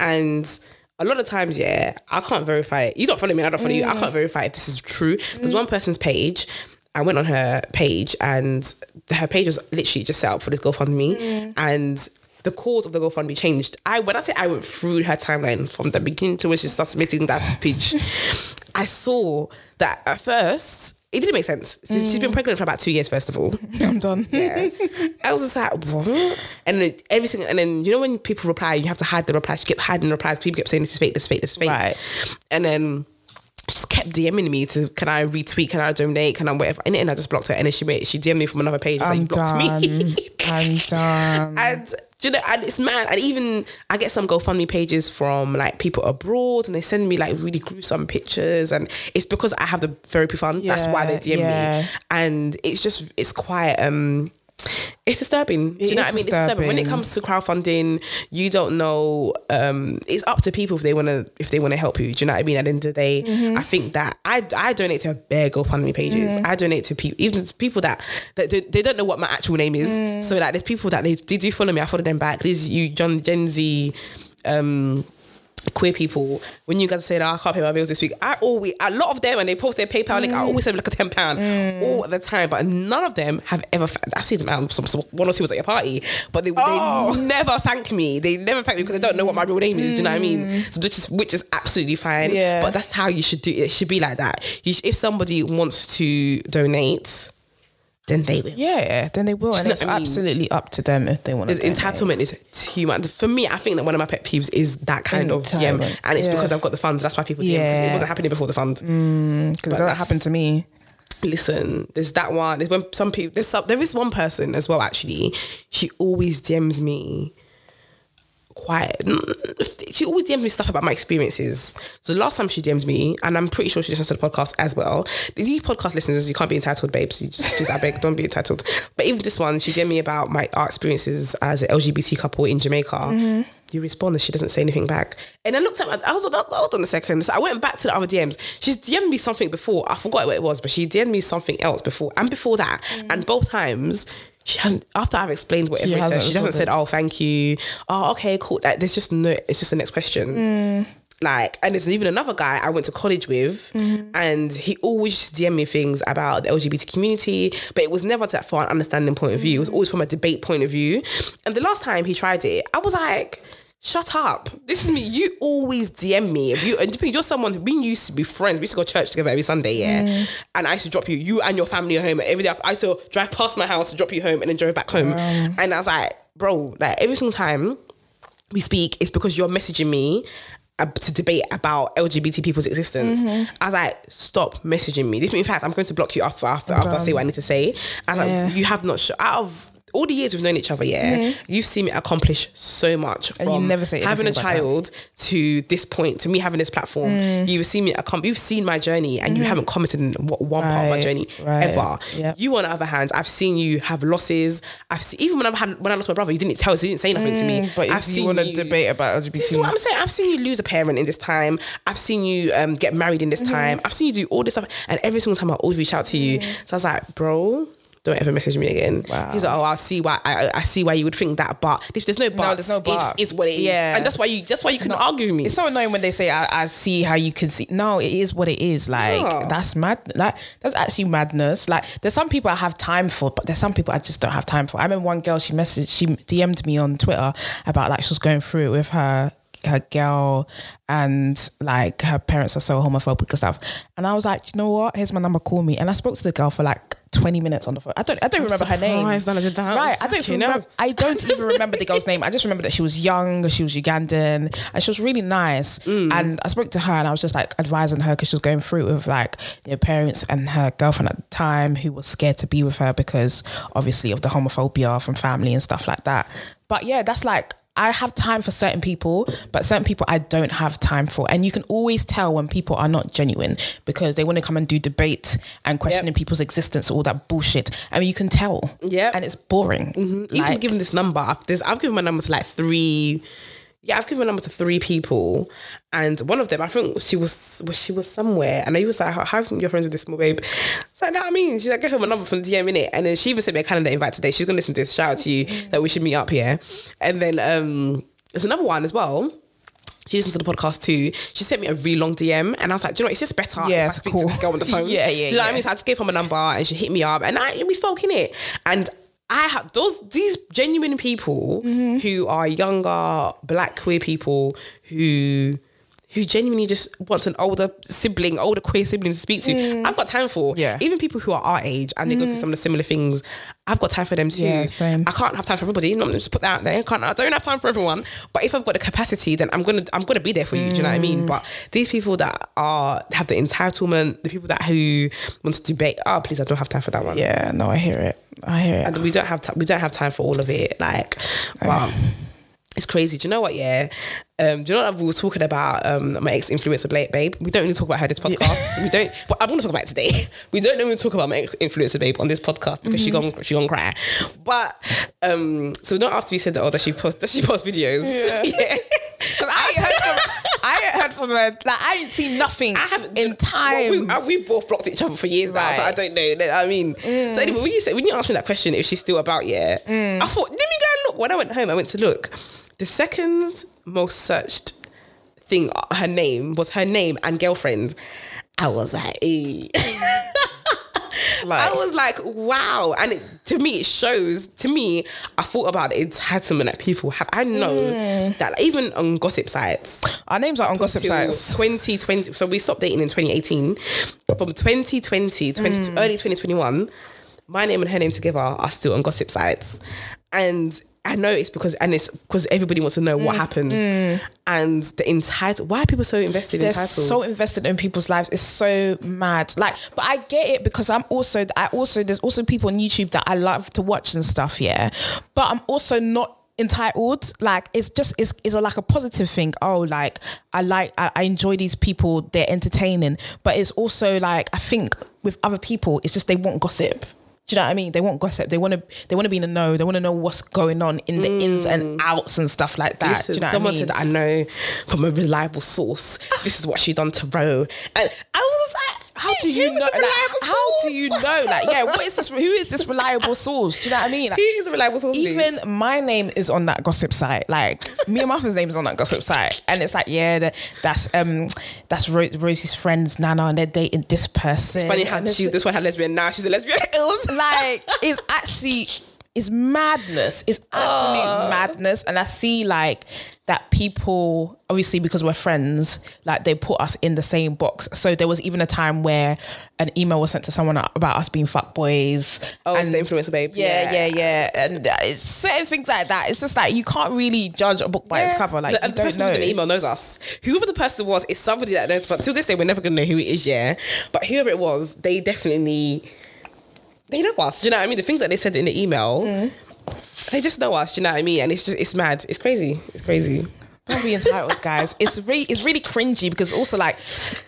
and a lot of times, yeah, I can't verify it. You don't follow me, I don't follow you. I Mm. can't verify if this is true. There's one person's page. I went on her page, and her page was literally just set up for this GoFundMe, Mm. and the cause of the GoFundMe changed. I when I say I went through her timeline from the beginning to when she started submitting that speech, I saw that at first it didn't make sense. So She's been pregnant for about two years, first of all. I'm done. Yeah. I was just like, what? And then everything, and then you know when people reply, you have to hide the replies. She kept hiding the replies. People kept saying this is fake, this is fake, this is fake. Right. And then just kept DMing me to can I retweet, can I donate, can I whatever. And then I just blocked her. And then she made she DM'd me from another page. It's like I'm you blocked done. me. I'm done. And you know, and it's mad. And even I get some GoFundMe pages from like people abroad, and they send me like really gruesome pictures, and it's because I have the therapy fund. That's why they DM yeah. me, and it's just it's quite um. It's disturbing. Do It you know what I mean? It's disturbing. When it comes to crowdfunding, you don't know. Um, it's up to people if they want to if they want to help you. Do you know what I mean? At the end of the day, Mm-hmm. I think that I I donate to a bare GoFundMe pages. I donate to people, even to people that that they, they don't know what my actual name is. Mm. So like, there's people that they, they do follow me. I follow them back. These you John Gen Z. Um, queer people, when you guys say that ah, I can't pay my bills this week, I always a lot of them when they post their PayPal link, I mm. always send them like a ten pound mm. all the time. But none of them have ever. I see them out. Some, some one or two was at your party, but they, Oh. they never thank me. They never thank me because they don't know what my real name is. Do you know what I mean? Mm. So which is which is absolutely fine. Yeah. But that's how you should do it. It should be like that. You sh- if somebody wants to donate, then they will. Yeah, then they will, and it's I mean? absolutely up to them if they want to. Entitlement is too much. For me, I think that one of my pet peeves is that kind of DM, and it's yeah. because I've got the funds. That's why people DM because it Mm. wasn't happening before the funds. because that happened to me. Listen, there's that one. There's when some people. There's some, there is one person as well. Actually, she always DMs me. Quite, mm, she always DMs me stuff about my experiences. So the last time she DM'd me, and I'm pretty sure she listens to the podcast as well. These podcast listeners, you can't be entitled, babes. You just, just I beg, don't be entitled. But even this one, she DM'd me about my our experiences as an LGBT couple in Jamaica. Mm-hmm. You respond and she doesn't say anything back. And I looked at my, I was like, hold on a second. So I went back to the other DMs. She's DM'd me something before. I forgot what it was, but she DM'd me something else before and before that. Mm. And both times, she hasn't, after I've explained whatever She hasn't she hasn't said, oh, thank you. Oh, okay, cool. Like, there's just no, it's just the next question. Mm. Like, and there's even another guy I went to college with, Mm-hmm. and he always DM me things about the LGBT community, but it was never to for an understanding point of view. It was always from a debate point of view. And the last time he tried it, I was like, Shut up. This is me. You always DM me. If you and you think you're someone we used to be friends. We used to go to church together every Sunday, yeah. Mm. And I used to drop you, you and your family home every day. I used to drive past my house to drop you home and then drive back home. And I was like, bro, like every single time we speak, it's because you're messaging me to debate about LGBT people's existence. Mm-hmm. I was like, stop messaging me. This, in fact, I'm going to block you after after after I say what I need to say. I was Yeah. like, you have not sh- out of all the years we've known each other, yeah, you've seen me accomplish so much Mm-hmm. And you from never say having a about that. child to this point, to me having this platform. Mm. You've seen me, accom- you've seen my journey, and you haven't commented on what one part of my journey right. ever. Yep. You, on the other hand, I've seen you have losses. I've seen, even when I've had when I lost my brother, you didn't tell us, you didn't say nothing to me. Mm, But if I've seen you want to debate about LGBT, this is what I'm saying. I've seen you lose a parent in this time. I've seen you um, get married in this Mm-hmm. time. I've seen you do all this stuff, and every single time I always reach out to you. So I was like, bro. Don't ever message me again. Wow. He's like, oh, I see why. I, I see why you would think that, but if there's no but, there's no It just but. is what it is. Yeah. and that's why you. That's why you couldn't argue with me. It's so annoying when they say, I, "I see how you can see." No, it is what it is. Like Yeah. that's mad. Like that's actually madness. Like there's some people I have time for, but there's some people I just don't have time for. I remember one girl she messaged, she DM'd me on Twitter about like she was going through it with her her girl and like her parents are so homophobic and stuff. And I was like, you know what? Here's my number. Call me. And I spoke to the girl for like 20 minutes on the phone. I don't. I don't remember her name. surprised none of it. Right. I don't You even know. remember. I don't even remember the girl's name. I just remember that she was young, she was Ugandan, and she was really nice. Mm. And I spoke to her, and I was just like advising her because she was going through it with like know, parents and her girlfriend at the time who was scared to be with her because obviously of the homophobia from family and stuff like that. But yeah, that's like. I have time for certain people, but certain people I don't have time for. And you can always tell when people are not genuine because they want to come and do debate and questioning people's existence, all that bullshit. I mean, you can tell. Yeah. And it's boring. Mm-hmm. Even Like- given this number, I've, there's, I've given my number to like three. Yeah, I've given my number to three people, and one of them, I think she was, was she was somewhere, and he was like, "How, how come you're friends with this small babe?" It's like, no, I mean, she's like, "Give her my number from the DM in it," and then she even sent me a calendar invite today. She's gonna listen to this. Shout out to you that we should meet up here, and then um, there's another one as well. She listens to the podcast too. She sent me a really long DM, and I was like, "Do you know, what? it's just better Yeah, if I speak cool. to this girl on the phone." Yeah, yeah, Do you know what I mean? So I just gave her my number, and she hit me up, and I we spoke in it, and I have those these genuine people Mm-hmm. who are younger black queer people who who genuinely just wants an older sibling, older queer sibling to speak to. I've got time for. Mm. Yeah. Mm. Even people who are our age and they go through some of the similar things, I've got time for them too. Yeah, same. I can't have time for everybody. Not just put that out there. I can't I don't have time for everyone. But if I've got the capacity, then I'm gonna I'm gonna be there for you. Do you know what I Mm. mean? But these people that are have the entitlement, the people that who want to debate, oh please, I don't have time for that one. Yeah, no, I hear it. I hear it. And we don't have time. We don't have time for all of it. Like, but it's crazy. Do you know what? Yeah. Um, do you know what we were talking about? Um, my ex influencer Blake babe. We don't really talk about her this podcast. we don't. But I'm gonna talk about it today. We don't really talk about my ex influencer babe on this podcast because she gonna she gonna cry. But um, so not after we said that, oh, that she post that she post videos. Yeah. 'Cause I ain't heard from, I ain't heard from her. Like I ain't seen nothing I haven't in time. Well, we, I- we've both blocked each other for years now, so I don't know. I mean, so anyway, when you said when you asked me that question, if she's still about, yeah, I thought let me go and look. When I went home, I went to look. The second most searched thing, her name was her name and girlfriend, I was like, eh. I was like, wow. And it, to me, it shows, to me, I thought about the entitlement that people have. I know Mm. that like, even on gossip sites, Our names are on gossip sites. 2020. So we stopped dating in 2018. From 2020, 20, Mm. early 2021, my name and her name together are still on gossip sites. And I know it's because, and it's because everybody wants to know Mm, what happened. And the entitled, why are people so invested in They're so invested in people's lives. It's so mad. Like, but I get it because I'm also, I also, there's also people on YouTube that I love to watch and stuff. Yeah, but I'm also not entitled like it's just it's, it's a, like a positive thing oh like i like I, I enjoy these people they're entertaining but it's also like i think with other people it's just they want gossip do you know what I mean? They want gossip. They want to. They want to be in the know. They want to know what's going on in the ins and mm. outs and stuff like that. Listen, Do you know someone what I mean? said I know from a reliable source. This is what she done to Ro, and I was like, How do you know? Like, how do you know? Like, yeah, what is this? Who is this reliable source? Do you know what I mean? Like, Who is the reliable source? even please? my name is on that gossip site. Like, me and Martha's name is on that gossip site, and it's like, yeah, that, that's um, that's Ro- Rosie's friends Nana, and they're dating this person. It's funny how she's this one had lesbian now she's a lesbian. It was like it's actually it's madness. It's absolute Ah. madness. And I see like that people obviously because we're friends, like they put us in the same box. So there was even a time where an email was sent to someone about us being fuckboys. Oh, it's the influencer babe. Yeah, Yeah. yeah, yeah. And uh, it's certain things like that. It's just like you can't really judge a book by its cover. Like the, you the don't person know. who's in the email knows us. Whoever the person was, is somebody that knows. But till this day, we're never gonna know who it is. Yeah, but whoever it was, they definitely they know us. Do you know what I mean? The things that they said in the email, Mm. they just know us. Do you know what I mean? And it's just it's mad. It's crazy. It's crazy. Don't be entitled, guys. It's really it's really cringy because also like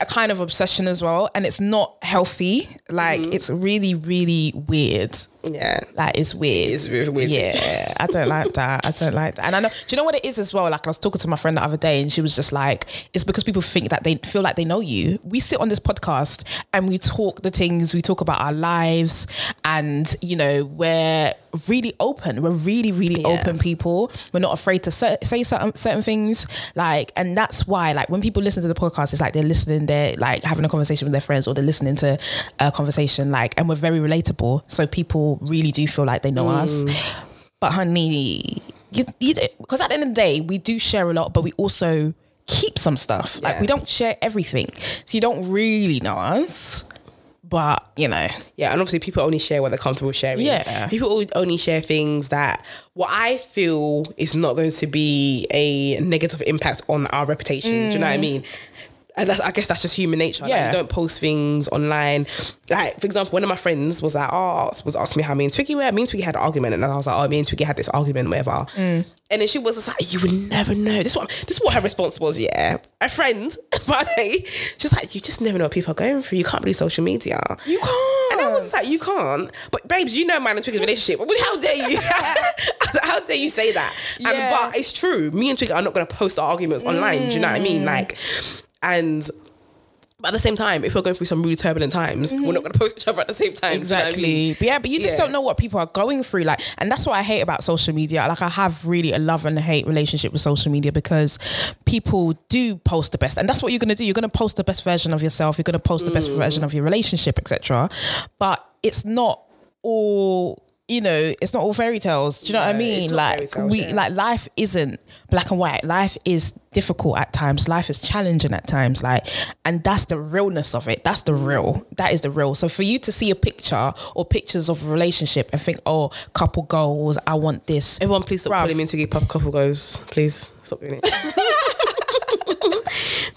a kind of obsession as well, and it's not healthy. Like Mm-hmm. it's really really weird. Yeah. Like it's weird. It's weird Yeah, I don't like that. I don't like that. And I know. Do you know what it is as well? Like I was talking to my friend the other day, and she was just like, "It's because people think that they feel like they know you." We sit on this podcast and we talk the things. We talk about our lives, and you know, we're really open. We're really really Yeah. open people. We're not afraid to say certain certain things. Like, and that's why, like, when people listen to the podcast, it's like they're listening. They're like having a conversation with their friends, or they're listening to a conversation. Like, and we're very relatable. So people really do feel like they know us. Mm. But honey, you, you because at the end of the day, we do share a lot, but we also keep some stuff. Like we don't share everything, so you don't really know us. But you know, Yeah, and obviously people only share what they're comfortable sharing. Yeah. People only share things that what I feel is not going to be a negative impact on our reputation. Do you know what I mm. mean? And that's, I guess that's just human nature. Like, Mm. Yeah. you don't post things online. Like, for example, one of my friends was like, oh, was asking me how me and Twiggy were. Me and Twiggy had an argument. And I was like, oh, me and Twiggy had this argument, whatever. Mm. And then she was just like, you would never know. This is what, this is what her response was, yeah. A friend, but she's like, you just never know what people are going through. You can't believe social media. you can't. And I was like, you can't. But babes, you know mine and Twiggy's relationship. How dare you? How dare you say that? Yeah. And but it's true. Me and Twiggy are not gonna post our arguments online. Do you know what I mean? Like, and but at the same time, if we're going through some really turbulent times, we're not gonna post each other at the same time. Do you know I Exactly. mean? But yeah, but you just Yeah. don't know what people are going through. Like, and that's what I hate about social media. Like, I have really a love and hate relationship with social media because people do post the best, and that's what you're gonna do. You're gonna post the best version of yourself. You're gonna post the best Mm. version of your relationship, etc. But it's not all. You know, it's not all fairy tales. Do you know what I mean? it's not fairy Like tales, we, yeah. like life isn't black and white. Life is difficult at times. Life is challenging at times. Like, and that's the realness of it. That's the real. That is the real. So for you to see a picture or pictures of a relationship and think, oh, couple goals, I want this. Everyone, please stop Bruv. calling me into pop couple goals. Please stop doing it.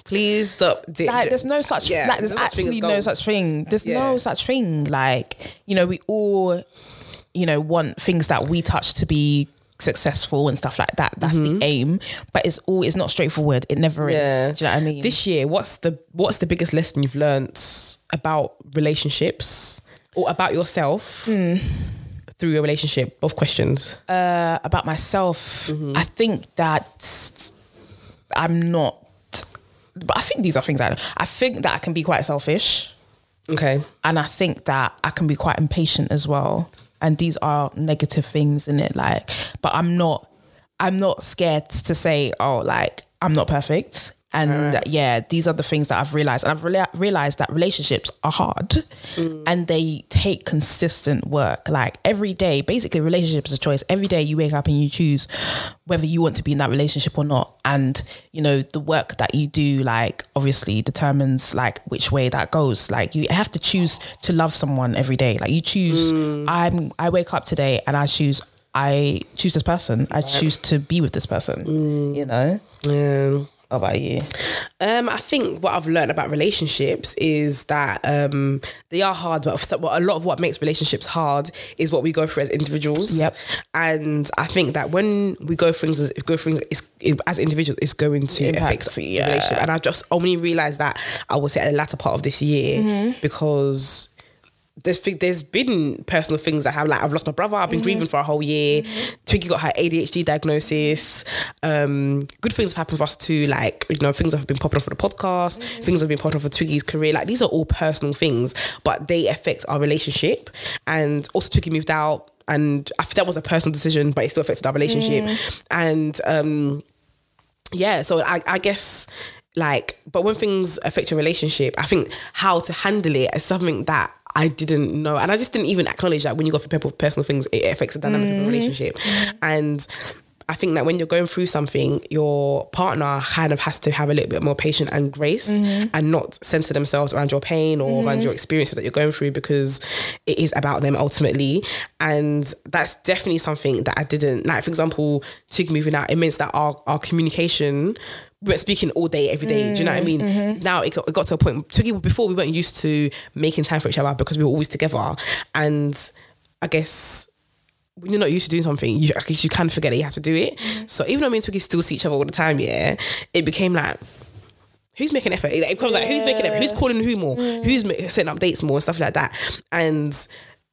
please stop. di- Like, there's no such. Yeah, like, there's there's no such actually no such thing. There's Yeah. no such thing. Like, you know, we all, you know, want things that we touch to be successful and stuff like that. That's the aim. But it's all. It's not straightforward. It never Mm-hmm. Yeah. is. Do you know what I mean? This year, what's the what's the biggest lesson you've learnt about relationships or about yourself Hmm. through your relationship? Both questions. uh, about myself, I think that I'm not. But I think these are things I. I think that I can be quite selfish, Okay. and I think that I can be quite impatient as well. And these are negative things in it, like. But I'm not. I'm not scared to say, oh, like I'm not perfect, And yeah, these are the things that I've realized. And I've rea- realized that relationships are hard mm. and they take consistent work. Like every day, basically, relationships is a choice. Every day you wake up and you choose whether you want to be in that relationship or not. And, you know, the work that you do, like, obviously determines like which way that goes. Like, you have to choose to love someone every day. Like, you choose, mm. I'm, I wake up today and I choose, I choose this person. I choose to be with this person, mm. you know? Yeah. How about you? Um, I think what I've learned about relationships is that um, they are hard, but a lot of what makes relationships hard is what we go through as individuals. Yep. And I think that when we go through things, as- go through things it, as individuals, it's going to Impacts, affect the yeah. relationship. And I just only realized that I would say at the latter part of this year Mm-hmm. because there's there's been personal things that have like I've lost my brother. I've been grieving for a whole year. Twiggy got her ADHD diagnosis. Um, good things have happened for us too. Like you know, things have been popping up for the podcast. Things have been popping up for Twiggy's career. Like these are all personal things, but they affect our relationship. And also, Twiggy moved out, and I think that was a personal decision, but it still affected our relationship. And um, yeah, so I, I guess like, but when things affect your relationship, I think how to handle it is something that I didn't know, and I just didn't even acknowledge that when you go through personal things, it affects the dynamic of a mm. relationship, and. I think that when you're going through something, your partner kind of has to have a little bit more patience and grace mm-hmm. and not censor themselves around your pain or around mm-hmm. your experiences that you're going through because it is about them ultimately. And that's definitely something that I didn't like. For example, Tig moving out, it means that our, our communication we were speaking all day, every day. Do you know what I mm, mean? Mm-hmm. Now it got, it got to a point. Twiggy, before we weren't used to making time for each other because we were always together, and I guess when you're not used to doing something, you you of forget that you have to do it. Mm-hmm. So even though me and Twiggy still see each other all the time, yeah, it became like. Who's making effort? Like, It becomes like who's making effort? Who's calling who more? Mm. Who's ma- setting up dates more and stuff like that? And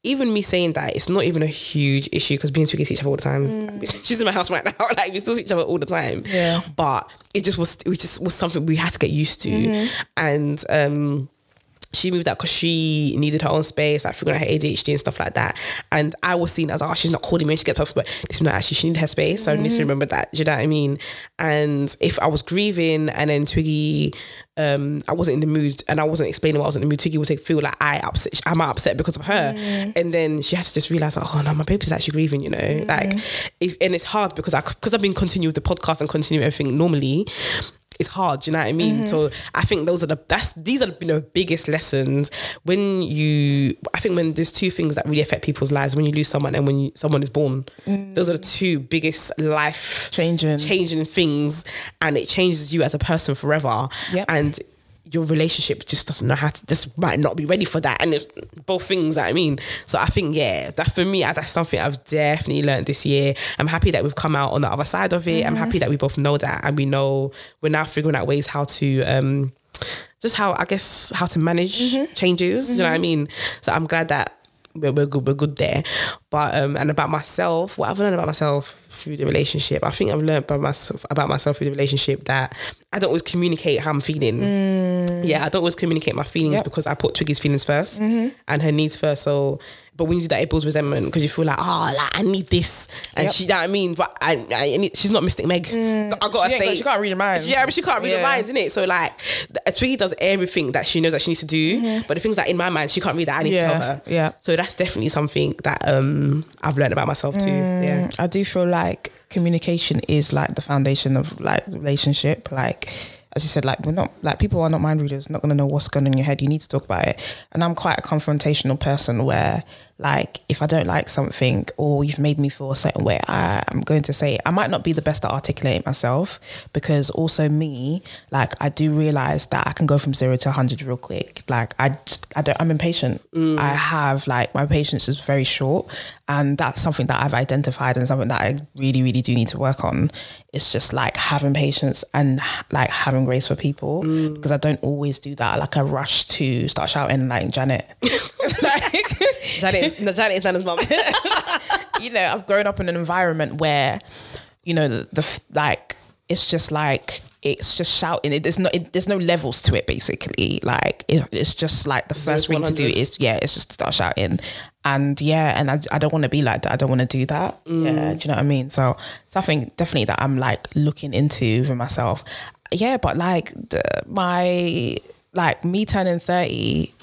even me saying that, it's not even a huge issue because being Twiggy see each other all the time. Mm. She's in my house right now. Like we still see each other all the time. Yeah. But it just was it just was something we had to get used to. Mm-hmm. And um she moved out because she needed her own space, like figuring out her ADHD and stuff like that. And I was seen as, oh, she's not calling me, she gets up, but this is not actually, she needed her space. So I need to mm-hmm. remember that. Do you know what I mean? And if I was grieving and then Twiggy, um, I wasn't in the mood and I wasn't explaining what I was in the mood, Twiggy would feel like I upset, I'm upset because of her. And then she has to just realize, oh no, my baby's actually grieving, you know? Like, it's, and it's hard because I, because I've been continuing with the podcast and continuing everything normally it's hard. Do you know what I mean? Mm-hmm. So I think those are the that's these are you know biggest lessons when you. I think when there's two things that really affect people's lives when you lose someone and when you, someone is born. Mm. Those are the two biggest life Changing. changing things, and it changes you as a person forever. Yep. And your relationship just doesn't know how to just might not be ready for that. And it's both things that I mean. So I think yeah that for me that's something I've definitely learned this year. I'm happy that we've come out on the other side of it. I'm happy that we both know that and we know we're now figuring out ways how to um just how I guess how to manage changes you know what I mean? So I'm glad that we're, we're good we're good there. But um and about myself what I've learned about myself through the relationship I think I've learned about myself about myself through the relationship that I don't always communicate how I'm feeling. Yeah I don't always communicate my feelings Yep. because I put Twiggy's feelings 1st and her needs first. So but when you do that it builds resentment because you feel like oh like I need this and Yep. she you know I mean but I, I need- she's not Mystic Meg mm. I gotta She say she can't read your mind. yeah but she can't read your Yeah. minds innit so like Twiggy does everything that she knows that she needs to do mm-hmm. but the things that in my mind she can't read that I need to Yeah, tell her yeah. so that's definitely something that um I've learned about myself too mm. yeah I do feel like communication is like the foundation of like the relationship. Like as you said, like we're not like people are not mind readers, not gonna know what's going on in your head. You need to talk about it. And I'm quite a confrontational person where like if I don't like something or you've made me feel a certain way, I, I'm going to say it. I might not be the best at articulating myself because also me, like I do realize that I can go from zero to hundred real quick. Like I, I don't, I'm impatient. Mm. I have like my patience is very short, and that's something that I've identified and something that I really, really do need to work on. It's just like having patience and like having grace for people mm. because I don't always do that. Like I rush to start shouting like Janet. like, Janet is, no, Janet is Nana's mum you know, I've grown up in an environment where, you know, the, the like it's just like it's just shouting. It, there's no it, there's no levels to it. Basically, like it, it's just like the first thing to do is yeah, it's just start shouting, and yeah, and I, I don't want to be like that. I don't want to do that. Yeah, do you know what I mean? So something definitely that I'm like looking into for myself. yeah, but like the, my like me turning thirty,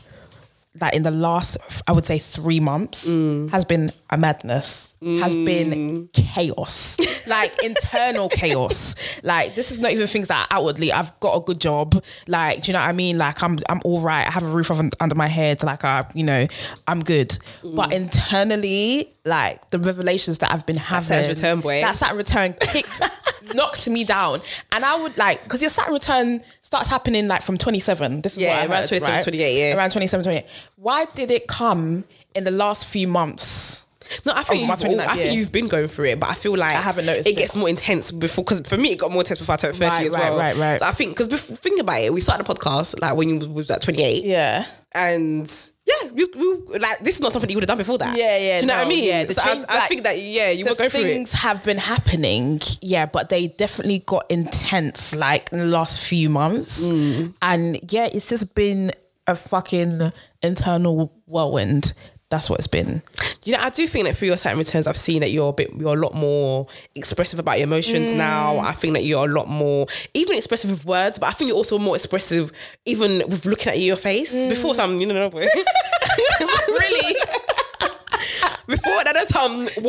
like in the last I would say three months mm. has been a madness. Has been mm. chaos, like internal chaos. Like this is not even things that outwardly I've got a good job. Like do you know what I mean? Like I'm I'm all right. I have a roof over, under my head. Like I you know I'm good. But mm. internally, like the revelations that I've been having, Saturn's return, boy. That Saturn return kicked knocks me down, and I would like because your Saturn return starts happening like from 27. This is Yeah, around heard, 27, right? 28, yeah. around 27, 28. Why did it come in the last few months? No, I think Oh, you've, all- I think you've been going through it, but I feel like I haven't noticed it it. gets more intense before. Because for me, it got more intense before I turned thirty Right, as right, well. right, right. So I think because think about it, we started the podcast like when you was at twenty eight, Yeah. and yeah, you, you, like this is not something you would have done before that. Yeah, yeah, Do you know what I mean? yeah, so change- I, I like, think that yeah, you the will go through it. things have been happening, yeah, but they definitely got intense like in the last few months. Mm. And yeah, it's just been a fucking internal whirlwind. That's what it's been. You know, I do think that through your Saturn returns, I've seen that you're a bit, you're a lot more expressive about your emotions Mm. now. I think that you're a lot more, even expressive with words, but I think you're also more expressive, even with looking at your face. Mm. Before some, you know, really? Before that, that's um,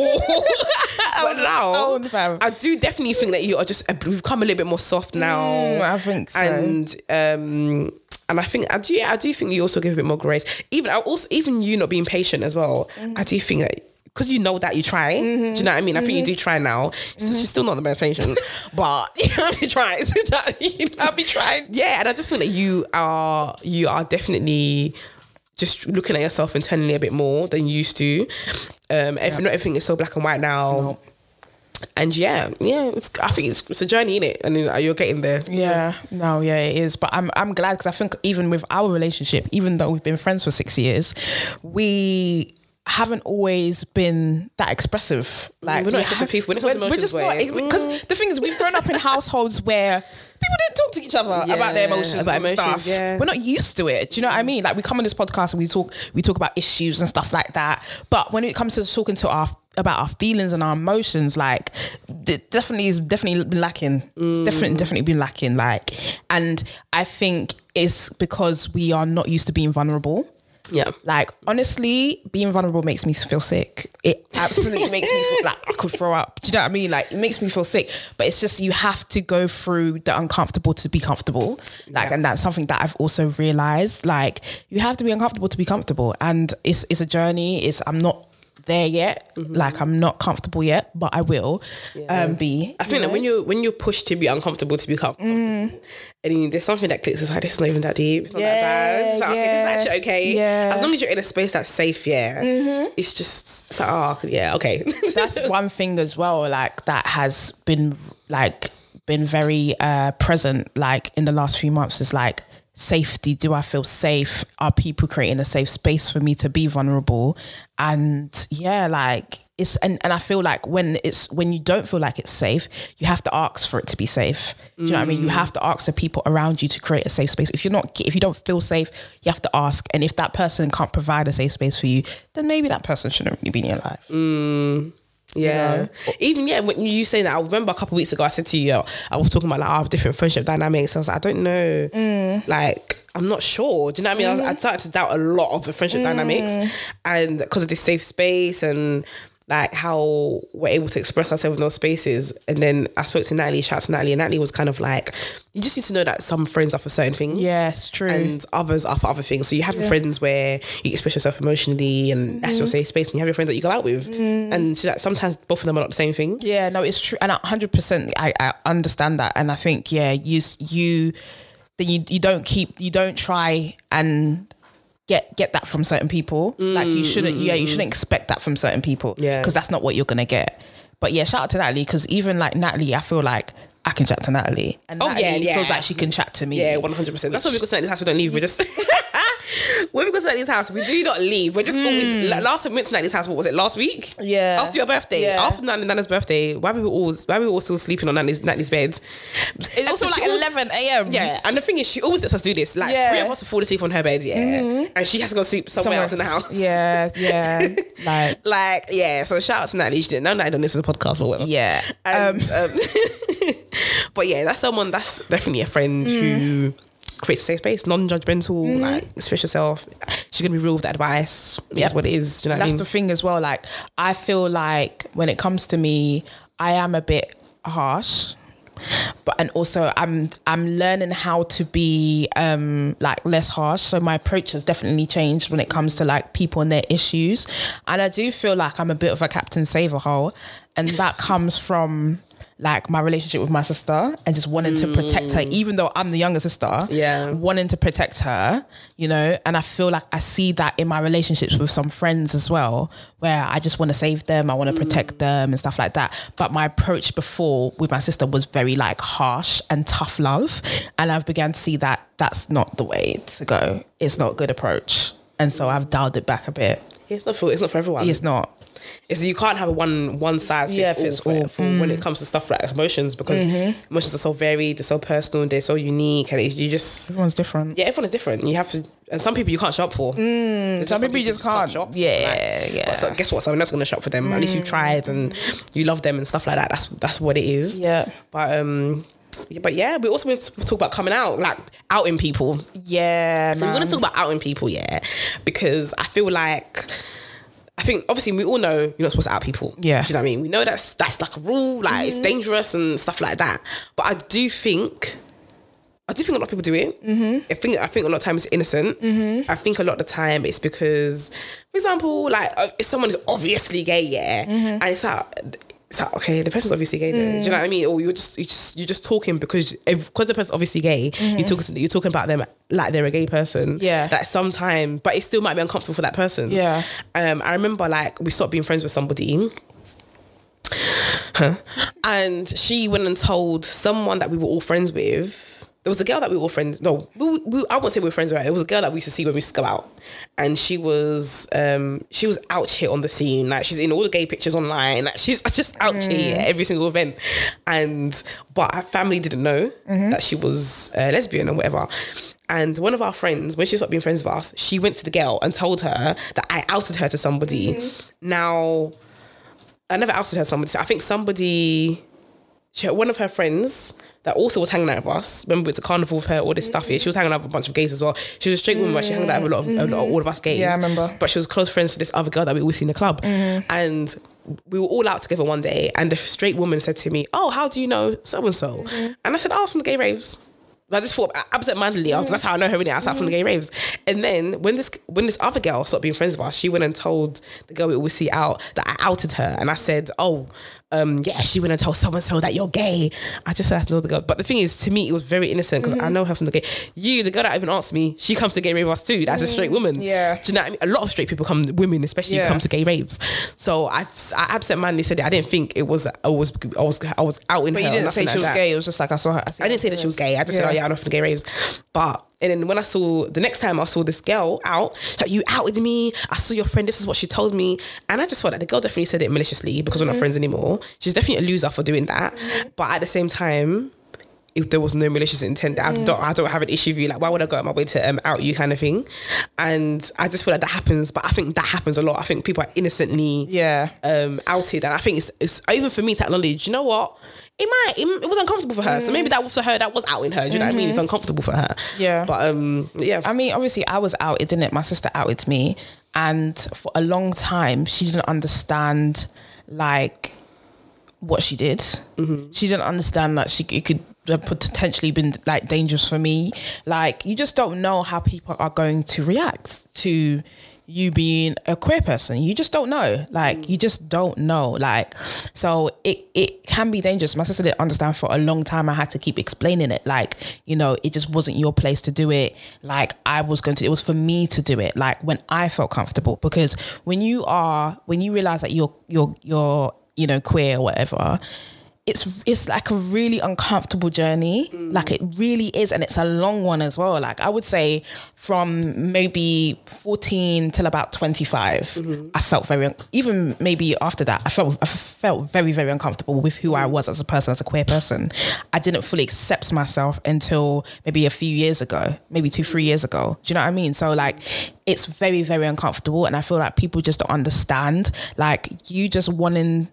but now. I do definitely think that you are just you've become a little bit more soft now. Mm, I think so. and um. And I think I do. I do think you also give a bit more grace. Even I also even you not being patient as well. Mm. I do think that because you know that you try. Mm-hmm. Do you know what I mean? I think you do try now. Just- She's still not the best patient, but I'll be trying. I'll be trying. Yeah, and I just think that you are you are definitely just looking at yourself internally a bit more than you used to. Um, every, Not everything is so black and white now. And yeah, yeah, it's, I think it's, it's a journey in it, and you're getting there. Yeah, no, yeah, it is. But I'm I'm glad because I think even with our relationship, even though we've been friends for six years, we haven't always been that expressive. Like We're not expressive people. When it comes we're, we're just emotions, because the thing is we've grown up in households where people don't talk to each other Yeah, about their emotions about and emotions, stuff. yeah. We're not used to it. Do you know what I mean? Like we come on this podcast and we talk we talk about issues and stuff like that. But when it comes to talking to our about our feelings and our emotions, like it definitely is definitely been lacking. Mm. Definitely definitely been lacking. Like, and I think it's because we are not used to being vulnerable. Yeah. Like honestly, being vulnerable makes me feel sick. It absolutely makes me feel like I could throw up. Do you know what I mean? Like it makes me feel sick. But it's just you have to go through the uncomfortable to be comfortable. Like, Yeah. and that's something that I've also realized. Like you have to be uncomfortable to be comfortable, and it's it's a journey. It's I'm not there yet. Like I'm not comfortable yet, but I will um, be. I think that when you when you're pushed to be uncomfortable to be comfortable, and there's something that clicks. It's like is not even that deep. It's not that bad. It's like, okay, this is Yeah, actually okay. yeah. As long as you're in a space that's safe, yeah. It's just it's like oh yeah okay. that's one thing as well like that has been like been very uh present like in the last few months is like safety. Do i feel safe? Are people creating a safe space for me to be vulnerable? And yeah like it's and, and i feel like when it's when you don't feel like it's safe you have to ask for it to be safe. Do you know what i mean? You mm. have to ask the people around you to create a safe space. If you're not if you don't feel safe you have to ask. And if that person can't provide a safe space for you then maybe that person shouldn't really be in your life mm. Yeah. Even yeah, when you say that, I remember a couple of weeks ago I said to you, yo, I was talking about like our different friendship dynamics. I was like, I don't know. Mm. Like, I'm not sure. Do you know what I mean? I, was, I started to doubt a lot of the friendship dynamics Mm. and because of this safe space and like how we're able to express ourselves in those spaces. And then I spoke to Natalie, shout out to Natalie, and Natalie was kind of like, you just need to know that some friends are for certain things. Yes, true. And others are for other things. So you have your friends where you express yourself emotionally and that's Mm-hmm. your safe space, and you have your friends that you go out with. And so that sometimes both of them are not the same thing. Yeah, no, it's true, and hundred percent, I, I understand that, and I think yeah, you you then you you don't keep you don't try and get get that from certain people. like you mm, shouldn't, mm, yeah, you mm, shouldn't expect that from certain people. Mm, Yeah. because that's not what you're gonna get. But yeah, shout out to Natalie because even like Natalie, I feel like I can chat to Natalie, and Oh, Natalie yeah, yeah. feels like she can chat to me. Yeah, one hundred percent. That's what we're gonna say in this house. We don't leave. We just when we go to Natalie's house, we do not leave. We're just always. like, Last time we went to Natalie's house, what was it? Last week. Yeah. After your birthday, Yeah. after Nan- Nana's birthday, why were we were all why we were all still sleeping on Natalie's, Natalie's bed. It's Also like 11 a.m. Yeah, and the thing is, she always lets us do this. Like Yeah. three of us will fall asleep on her bed, yeah, and she has to go sleep somewhere, else in the house. Yeah, yeah. like, Like, yeah, so shout out to Natalie. She didn't know Natalie done this as a podcast, but whatever. yeah. And, um, but yeah, that's someone that's definitely a friend Mm. who creates a safe space, non-judgmental, like express yourself. She's gonna be real with the advice. That's what it is. Do you know what I That's mean? the thing as well. Like, I feel like when it comes to me, I am a bit harsh. But and also I'm I'm learning how to be um like less harsh. So my approach has definitely changed when it comes to like people and their issues. And I do feel like I'm a bit of a Captain Save a hole. And that comes from like my relationship with my sister and just wanting to protect her, mm. even though I'm the younger sister. Yeah. Wanting to protect her, you know, and I feel like I see that in my relationships with some friends as well, where I just want to save them, I want to protect mm. them and stuff like that. But my approach before with my sister was very like harsh and tough love. And I've began to see that that's not the way to go. It's not a good approach. And so I've dialed it back a bit. It's not for it's not for everyone. It's not. It's, you can't have a one one size fits Yeah, all, fits for, all. Mm. when it comes to stuff like emotions because emotions are so varied, they're so personal, they're so unique, and it, you just Everyone's different. yeah, everyone is different. You have to, and some people you can't shop for. There's Mm, some people you just can't. shop. for. Yeah, yeah. But so, guess what? Someone else is gonna shop for them. At least you tried and you love them and stuff like that. That's that's what it is. Yeah. But um, yeah, but yeah, we also want to talk about coming out, like outing people. Yeah, So we want to talk about outing people, yeah, because I feel like. I think obviously we all know you're not supposed to out people. Yeah. Do you know what I mean? We know that's that's like a rule, like it's dangerous and stuff like that. But I do think I do think a lot of people do it. Mm-hmm. I think I think a lot of times it's innocent. Mm-hmm. I think a lot of the time it's because, for example, like if someone is obviously gay, yeah, and it's like. It's like okay, the person's obviously gay. Then, do you know what I mean? Or you're just you just you're just talking because if, because the person's obviously gay, you're talking to, you're talking about them like they're a gay person. Yeah. That sometime, but it still might be uncomfortable for that person. Yeah. Um, I remember like we stopped being friends with somebody. Huh. And she went and told someone that we were all friends with. There was a girl that we were all friends. No, we, we, I won't say we were friends right? her. It was a girl that we used to see when we used to go out, and she was um she was out here on the scene. Like she's in all the gay pictures online. Like she's just out here at every single event, and but her family didn't know that she was uh, lesbian or whatever. And one of our friends, when she stopped being friends with us, she went to the girl and told her that I outed her to somebody. Now, I never outed her to somebody. I think somebody, she, one of her friends that also was hanging out with us. Remember, it's a carnival with her, all this stuff. Yeah, she was hanging out with a bunch of gays as well. She was a straight woman, but she hung out with a lot of, a lot of all of us gays. Yeah, I remember. But she was close friends to this other girl that we always see in the club, mm-hmm. and we were all out together one day. And the straight woman said to me, "Oh, how do you know so and so?" And I said, "Oh, from the gay raves." I just thought absent-mindedly, because mm-hmm. that's how I know her. Really, I sat from the gay mm-hmm. raves, and then when this when this other girl stopped being friends with us, she went and told the girl we always see out that I outed her, and I said, "Oh, um, yeah." She went and told so and so that you're gay. I just said I know girl, but the thing is, to me, it was very innocent because I know her from the gay. You, the girl that even asked me, she comes to gay rave with us too. That's a straight woman. Yeah. Do you know what I mean? A lot of straight people come, women especially, Yeah. come to gay raves. So I, I absent-mindedly said it. I didn't think it was. I was. I was. I was out in But her. you didn't say she was that. gay. It was just like I saw her. I didn't say that she was gay. I just said, Yeah. oh yeah, I know from the gay raves. But and then when I saw the next time I saw this girl out, she's like, you outed me. I saw your friend. This is what she told me, and I just felt like the girl definitely said it maliciously because we're Mm-hmm. not friends anymore. She's definitely a loser for doing that. But at the same time. If there was no malicious intent, I Mm. don't, I don't have an issue with you. Like, why would I go out my way to um, out you, kind of thing? And I just feel like that happens, but I think that happens a lot. I think people are innocently, Yeah. um, outed, and I think it's, it's even for me to acknowledge. You know what? It might. It, it was uncomfortable for her, so maybe that was for her. That was outing her. Do you know what I mean? It's uncomfortable for her. Mm-hmm. Yeah. But um, yeah. I mean, obviously, I was outed, didn't it? My sister outed me, and for a long time, she didn't understand like what she did. She didn't understand that she it could have potentially been like dangerous for me. Like, you just don't know how people are going to react to you being a queer person. You just don't know. Like, you just don't know. Like, so it it can be dangerous. My sister didn't understand for a long time. I had to keep explaining it. Like, you know, it just wasn't your place to do it. Like, I was going to. It was for me to do it. Like when I felt comfortable. Because when you are, when you realize that you're you're you're you know queer or whatever, it's it's like a really uncomfortable journey. Mm. Like it really is, and it's a long one as well. Like I would say, from maybe fourteen till about twenty mm-hmm. I felt very even maybe after that, I felt I felt very very uncomfortable with who I was as a person, as a queer person. I didn't fully accept myself until maybe a few years ago, maybe two three years ago. Do you know what I mean? So like, it's very very uncomfortable, and I feel like people just don't understand. Like you just wanting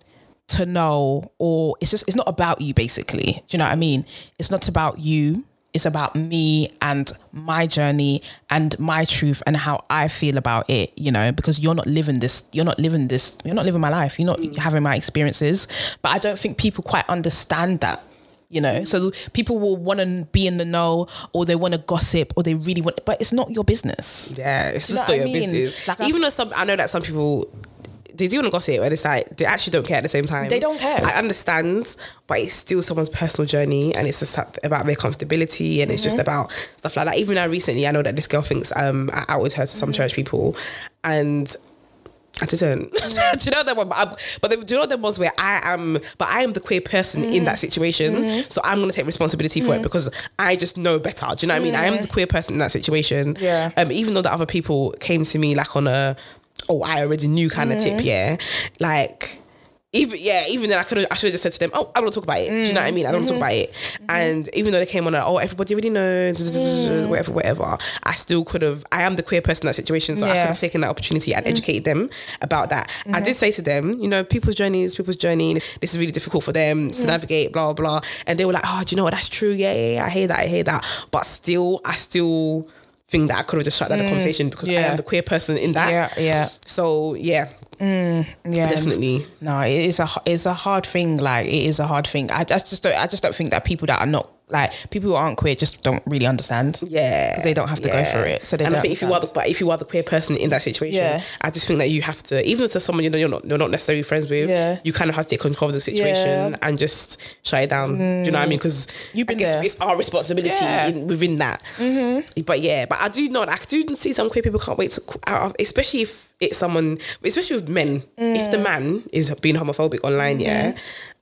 to know or it's just it's not about you basically. Do you know what i mean? It's not about you. It's about me and my journey and my truth and how i feel about it you know because you're not living this you're not living this you're not living my life. You're not mm. having my experiences. But i don't think people quite understand that you know? So mm. people will want to be in the know or they want to gossip or they really want but it's not your business. Yeah, it's You just not your mean? business. Like, Even though some, I know that some people they do want to gossip, and it's like they actually don't care at the same time. They don't care. I understand, but it's still someone's personal journey, and it's just about their comfortability, and it's Mm-hmm. just about stuff like that. Even now, recently, I know that this girl thinks um, I outed her to some Mm-hmm. church people, and. I didn't. do you know that one? But, I'm- but the, do you know them ones where I am, but I am the queer person in Mm-hmm. that situation, so I'm going to take responsibility for it because I just know better. Do you know what I mean? I am the queer person in that situation. Mm-hmm. Yeah. Um, even though the other people came to me like on a, oh, I already knew kind of Mm-hmm. tip, yeah. Like, even yeah, even then I could have I should have just said to them, oh, I want to talk about it. Do you know what I mean? I don't want to talk about it. Mm-hmm. And even though they came on, a, oh, everybody already knows, Mm. whatever, whatever. I still could have. I am the queer person in that situation, so I Yeah. Mm-hmm. could have taken that opportunity and educated them about that. I did say to them, you know, people's journeys, people's journey. This is really difficult for them Mm. to navigate. Blah blah. And they were like, oh, do you know what? That's true. Yeah, yeah, yeah. I hear that. I hear that. But still, I still think that I could have just shut down the conversation because I Mm. Yeah. am the queer person in that. yeah yeah So yeah, yeah definitely. No, it is a it's a hard thing. Like it is a hard thing. I just just don't I just don't think that people that are not like people who aren't queer just don't really understand. Yeah, because they don't have to go for it, so they and I don't think if you are the, but if you are the queer person in that situation, Yeah. I just think that you have to, even if there's someone you know you're not you're not necessarily friends with, Yeah. you kind of have to take control of the situation Yeah. Mm. and just shut it down. Do you know what I mean? Because You've I guess there. it's our responsibility Yeah. in, within that. Mm-hmm. But yeah, but I do not. I do see some queer people can't wait to out of, especially if it's someone, especially with men. If Mm. the man is being homophobic online, yeah, Mm-hmm.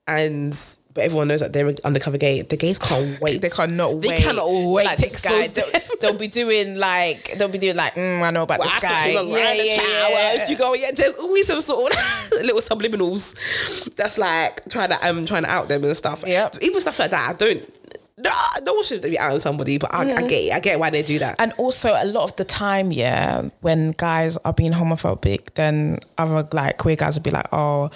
And. But everyone knows that they're undercover gay. The gays can't wait. They cannot wait. They cannot wait Like to guy, they'll, they'll be doing like they'll be doing like mm, I know about Well, this guy. around the tower. If you go, yeah, there's always some sort of little subliminals that's like trying to um trying to out them and stuff. Yeah, Even stuff like that. I don't. No, no one should be outing somebody, but I, I get it. I get why they do that. And also, a lot of the time, yeah, when guys are being homophobic, then other like queer guys would be like, oh,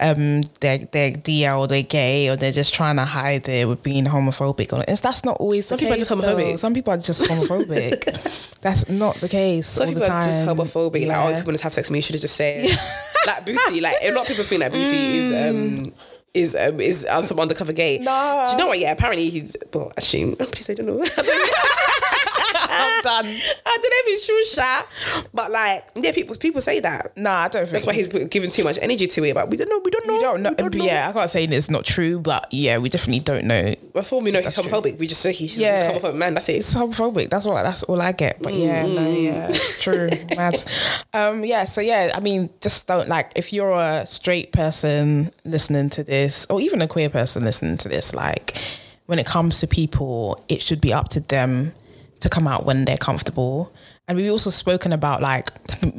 um, they're they're DL or they're gay or they're just trying to hide it with being homophobic. Or it's that's not always Some people are just homophobic. though. Some people are just homophobic. that's not the case. Some all people the are just homophobic. Like, oh, if Yeah. you want to have sex with me, you should have just said. like Boosie, like a lot of people think that Boosie is um is um is uh, some undercover gay. No. Do you know what? Yeah, apparently he's well. Actually, please, I don't know. I'm done. I don't know if it's true, shot, but like, yeah, people people say that. Nah, I don't think That's why he's giving too much energy to it. But we don't know. We don't know. We don't know. We don't know. Yeah, I can't say it's not true, but yeah, we definitely don't know. Before we know he's homophobic, we just say he's, Yeah. he's a homophobic man. That's it. It's homophobic. That's what. That's all I get. But yeah, no, yeah, it's true. Mad. Um, yeah. So yeah, I mean, just don't like if you're a straight person listening to this, or even a queer person listening to this. Like, when it comes to people, it should be up to them to come out when they're comfortable. And we've also spoken about like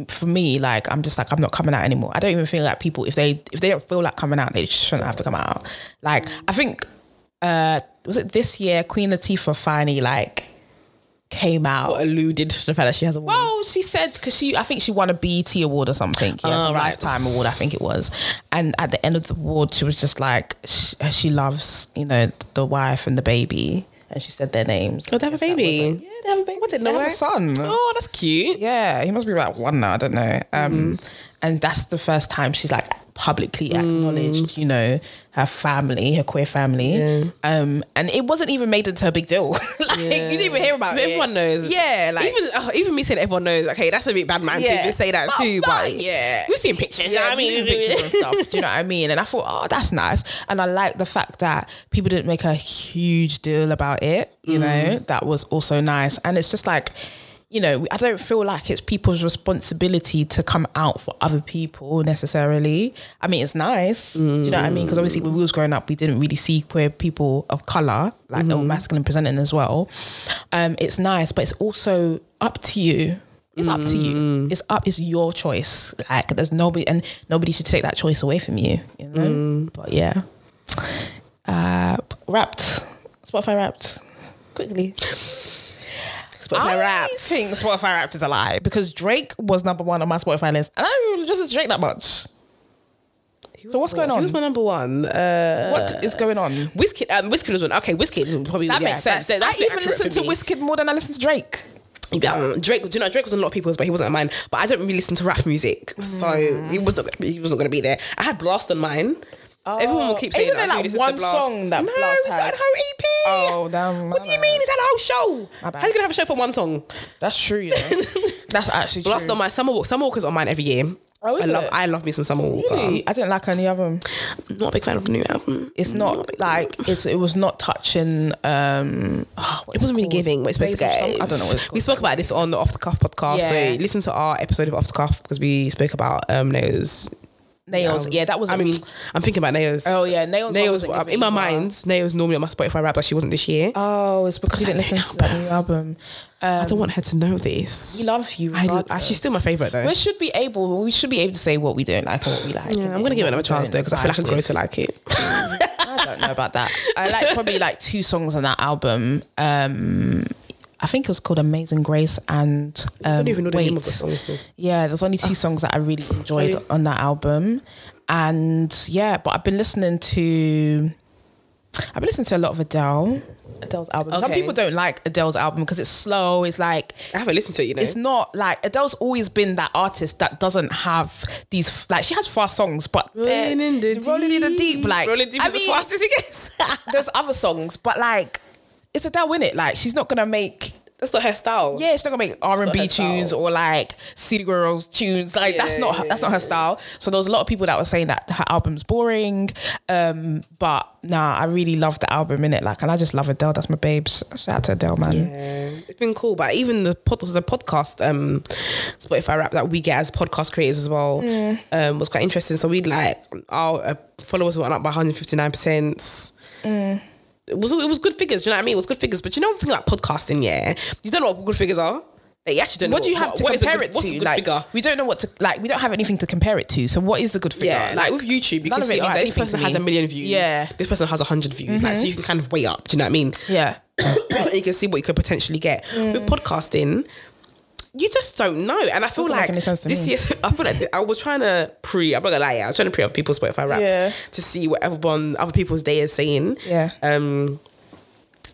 for me, like I'm just like I'm not coming out anymore. I don't even feel like people if they if they don't feel like coming out, they shouldn't have to come out. Like I think uh was it this year Queen Latifah finally like came out. Alluded to the fact that she has a. Well, she said because she, I think she won a BET award or something. Yes, Oh, a right. lifetime award, I think it was. And at the end of the award, she was just like, she, she loves, you know, the wife and the baby, and she said their names. Oh, they have a baby? it. Yeah, they have a baby. What did they have a son. Oh, that's cute. Yeah, he must be like one now. I don't know. Um, and that's the first time she's like publicly acknowledged, you know, her family, her queer family. Um, and it wasn't even made into a big deal. like you didn't even hear about So it. everyone knows. Yeah, like even uh, even me saying everyone knows. Okay, that's a bit bad man Yeah. to say that Well, too. no, But yeah. we've seen pictures. you know Yeah, what I mean, pictures and stuff. Do you know what I mean? And I thought, oh, that's nice. And I like the fact that people didn't make a huge deal about it. You know, that was also nice. And it's just like, you know, I don't feel like it's people's responsibility to come out for other people necessarily. I mean, it's nice. Do you know what I mean? Because obviously, when we was growing up, we didn't really see queer people of color, like they were masculine presenting as well. Um, it's nice, but it's also up to you. It's up to you. It's up. It's your choice. Like there's nobody, and nobody should take that choice away from you. You know. But yeah, uh, wrapped. Spotify wrapped. Quickly. Spotify I Wrapped. think Spotify Wrapped is a lie because Drake was number one on my Spotify list, and I don't really listen to Drake that much. So what's going on? Who's my number one? Uh, What is going on? Whiskey. Um, Whiskey was one. Okay, Whiskey is probably That yeah, makes sense. That's, that's I even listen to Whiskey. More than I listen to Drake. Um, Drake, do you know Drake was on a lot of people's, but he wasn't on mine. But I don't really listen to rap music, so Mm. he was not. He wasn't going to be there. I had Blxst on mine. So everyone will keep saying, Oh. Isn't I there do like one Blxst. song that no, Blxst he's got a whole EP. Oh, damn, What do you mean? He's had a whole show. My bad. How are you gonna have a show for one song? That's true. You know, that's actually Blxst on my Summer Walk. Summer Walk is on mine every year. Oh, is I love. it? I love me some Summer Walker. Really? I didn't like her new album. Not a big fan of the new album. It's Not not like it's. It was not touching. Um, oh, what wasn't really giving what it's supposed to Days get. I don't know what it's called. We spoke about this on the Off the Cuff podcast. Yeah. So listen to our episode of Off the Cuff because we spoke about um Nails. Nails. Yeah, that was. I mean, I'm thinking about Nails. oh yeah, nails. Nails. in my mind, Nails normally on my Spotify Wrapped, but she wasn't this year. Oh, it's because you didn't listen to that new album. Um, I don't want her to know this. we love you. I, she's still my favorite though. We should be able. We should be able to say what we don't like and what we like. Yeah, I'm gonna give it another chance though because I feel like I vibe can grow to like it. I don't know about that. I like probably like two songs on that album. Um, I think it was called Amazing Grace and um, I don't even know the Wait. name of the song. So. Yeah, there's only two songs that I really enjoyed Really? on that album, and yeah, but I've been listening to, I've been listening to a lot of Adele. Adele's album. Some people don't like Adele's album because it's slow. It's like I haven't listened to it. You know, it's not like Adele's always been that artist that doesn't have these like she has fast songs, but Rolling in the rolling in the deep. Like Rolling deep I is the mean, fastest it gets. there's other songs, but like it's Adele in it. Like she's not gonna make That's not her style. yeah, she's not gonna make R and B her style. tunes or like City Girls tunes. Like that's not her, that's not her style. So there was a lot of people that were saying that her album's boring. Um, but nah, I really love the album in it. Like, and I just love Adele. That's my babes. Shout out to Adele, man. Yeah, it's been cool. But even the pod, the podcast, um, Spotify Wrapped that we get as podcast creators as well, um, was quite interesting. So we like our uh, followers went up by 159 percent. It was it was good figures. Do you know what I mean? It was good figures. But you know thing about podcasting, yeah, you don't know what good figures are. Like, you actually don't. What do you have to what compare good- it What's a to? good Like, figure? we don't know what to like. We don't have anything to compare it to. So, what is the good figure? Yeah, like with YouTube, you can see means alright, this person to has a million views. Yeah. Mm-hmm. this person has a hundred views. Like, so you can kind of weigh up. Do you know what I mean? yeah. you can see what you could potentially get with podcasting. You just don't know, and I feel Doesn't like any sense to this year. I feel like I was trying to pre. I'm not gonna lie, yeah, I was trying to pre other people's Spotify raps Yeah. to see what everyone, other people's day is saying. Yeah. Um,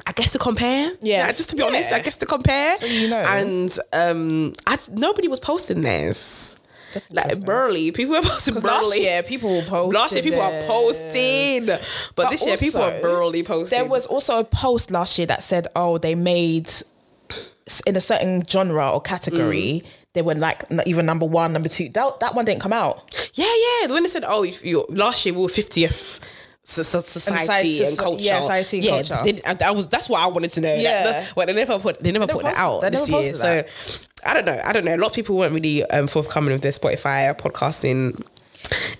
I guess to compare. Yeah. just to be honest, I guess to compare. So you know. and um, I, nobody was posting this. That's Like. Burley, people were posting Because last year people were posting. Last year people are posting, but, But this year people are also, burly posting. There was also a post last year that said, "Oh, they made in a certain genre or category, they were like even number one, number two. That that one didn't come out. Yeah, yeah. When they said, "Oh, you last year we were fiftieth society, Society- and culture," yeah, society and yeah, culture. they- and that was that's what I wanted to know. Yeah. That- the- but they never put they never They put never that out this year. So I don't know. I don't know. A lot of people weren't really um, forthcoming with their Spotify podcasting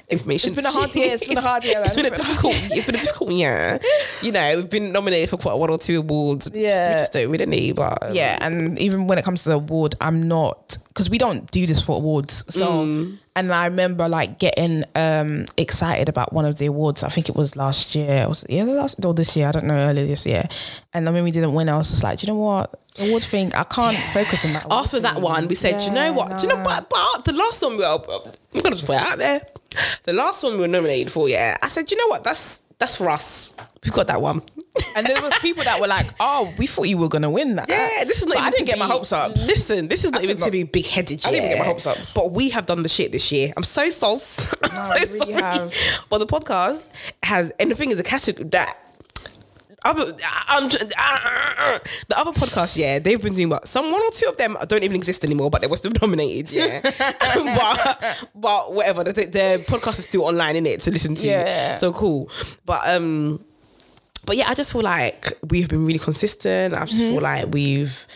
information. It's been a hard year. It's been a hard year, man. It's been a It's been a difficult. It's been a difficult year. You know, we've been nominated for quite one or two awards. Yeah. Just, we just don't really need, but Yeah, and even when it comes to the award, I'm not because we don't do this for awards. So, Mm. and I remember like getting um excited about one of the awards. I think it was last year. Was it, yeah, last or this year? I don't know. Earlier this year, and then when we didn't win, I was just like, do you know what? The award thing, I can't focus on that. after that thing. one, we said, do you know Yeah, what? Do you know what? But the last one we were, I'm gonna just put it out there. The last one we were nominated for, yeah. I said, you know what? That's that's for us. We've got that one. And there was people that were like, "Oh, we thought you were gonna win that." Yeah, this is not. But even I didn't to get my hopes up. Listen, this is not I even did to not- be big headed. I didn't get my hopes up. But we have done the shit this year. I'm so sauce. I'm No, so you really sorry. have. But the podcast has, and the thing is, the category that. Other, I'm, the other podcasts, yeah, they've been doing what some one or two of them don't even exist anymore, but they were still nominated, yeah. but but whatever, the, the podcast is still online in it to listen to. Yeah. So cool, but um, but yeah, I just feel like we've been really consistent. I just Mm-hmm. feel like we've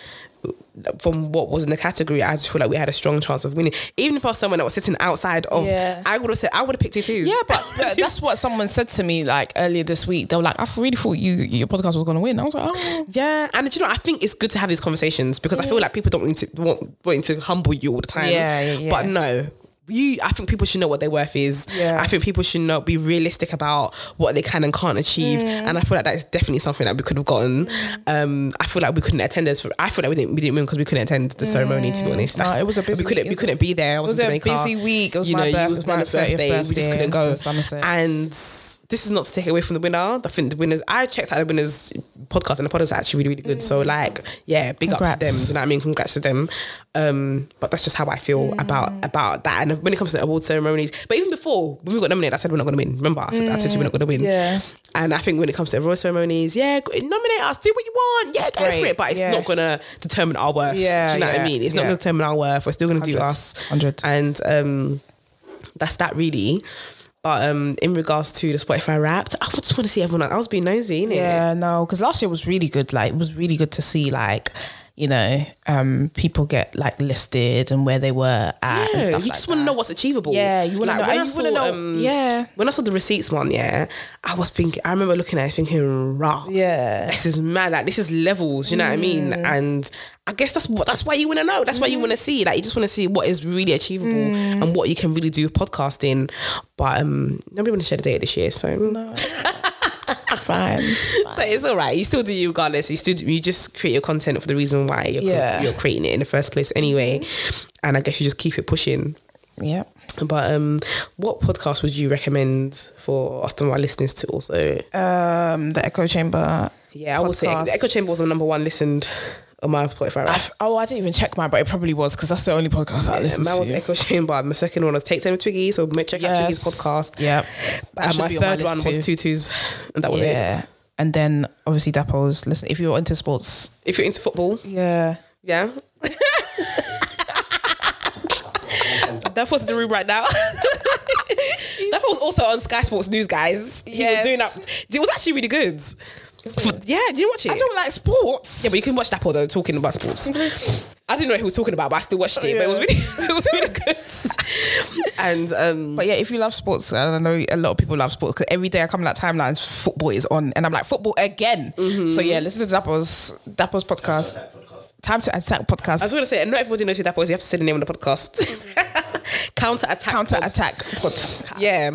from what was in the category, I just feel like we had a strong chance of winning. Even if I was someone that was sitting outside of, Yeah. I would have said I would have picked tutus. Yeah, but, but that's what someone said to me like earlier this week. They were like, I really thought you your podcast was going to win. I was like, oh, Yeah, and you know, I think it's good to have these conversations because I feel like people don't want to want wanting to humble you all the time. Yeah, yeah, yeah. But no. You, I think people should know what their worth is. Yeah. I think people should know, be realistic about what they can and can't achieve. Mm. And I feel like that is definitely something that we could have gotten. Um, I feel like we couldn't attend this. I feel like we didn't, we didn't win because we couldn't attend the ceremony. To be honest, Mm. No, it was a busy We couldn't, week. we couldn't be there. I was, was in a busy week. It was you my know, birth- it was my 30th birthday. We just couldn't go. And this is not to take away from the winner. I think the winners. I checked out the winners podcast, and the podcast is actually really, really good. So, like, yeah, big up to them. You know what I mean? Congrats to them. Um, but that's just how I feel about about that. And when it comes to award ceremonies, but even before when we got nominated, I said we're not going to win. Remember, I said, I said we're not going to win. Yeah. And I think when it comes to award ceremonies, yeah, nominate us, do what you want, yeah, go Great, for it. But it's yeah. not going to determine our worth. Yeah, do you know what I mean? It's not going to determine our worth. We're still going to do 100, us. 100. And um, that's that really. But um, in regards to the Spotify Wrapped, I just want to see everyone. I was being nosy, innit? Yeah, no, because last year was really good. Like, it was really good to see, like, you know, um, people get like listed and where they were at and Yeah, stuff you like just want to know what's achievable. Yeah, you know- when and I you saw, wanna know- um, yeah. When I saw the receipts one, yeah, I was thinking. I remember looking at it, thinking, "Raw, Yeah. this is mad. Like this is levels. You know what I mean?" Mm. And I guess that's what that's why you want to know. That's why you want to see. Like you just want to see what is really achievable Mm. and what you can really do with podcasting. But um, nobody want to share the data this year, so. Fine. So it's all right. You still do you regardless. You still do, you just create your content for the reason why you're, Yeah. you're creating it in the first place anyway. And I guess you just keep it pushing. Yeah. But um, what podcast would you recommend for us and our listeners to also? Um, the Echo Chamber. Yeah, I will say the Echo Chamber was the number one listened on my Spotify. I, oh, I didn't even check mine, but it probably was because that's the only podcast I listen Mine was to. Echo Chamber. My second one was Take Time with Twiggy. So check out Twiggy's Yes. podcast. That And my third list one was too. Tutus, and that was yeah. it. And then obviously Dapo's. Listen, if you're into sports, If you're into football, yeah. yeah. that was in the room right now. that was also on Sky Sports News, guys. He was Yes. doing that. It was actually really good. Yeah, did you watch it? I don't like sports. Yeah, but you can watch Dapo though talking about sports. I didn't know what he was talking about, but I still watched it. But it was really, it was really good. and um, But yeah, if you love sports, and I know a lot of people love sports because every day I come in that timelines, football is on, and I'm like football again. Mm-hmm. So yeah, listen to Dapo's Dapo's podcast. Time to attack podcast. I was going to say, and not everybody knows who Dapo is. You have to say the name of the podcast. Counter attack. Counter attack podcast. Yeah,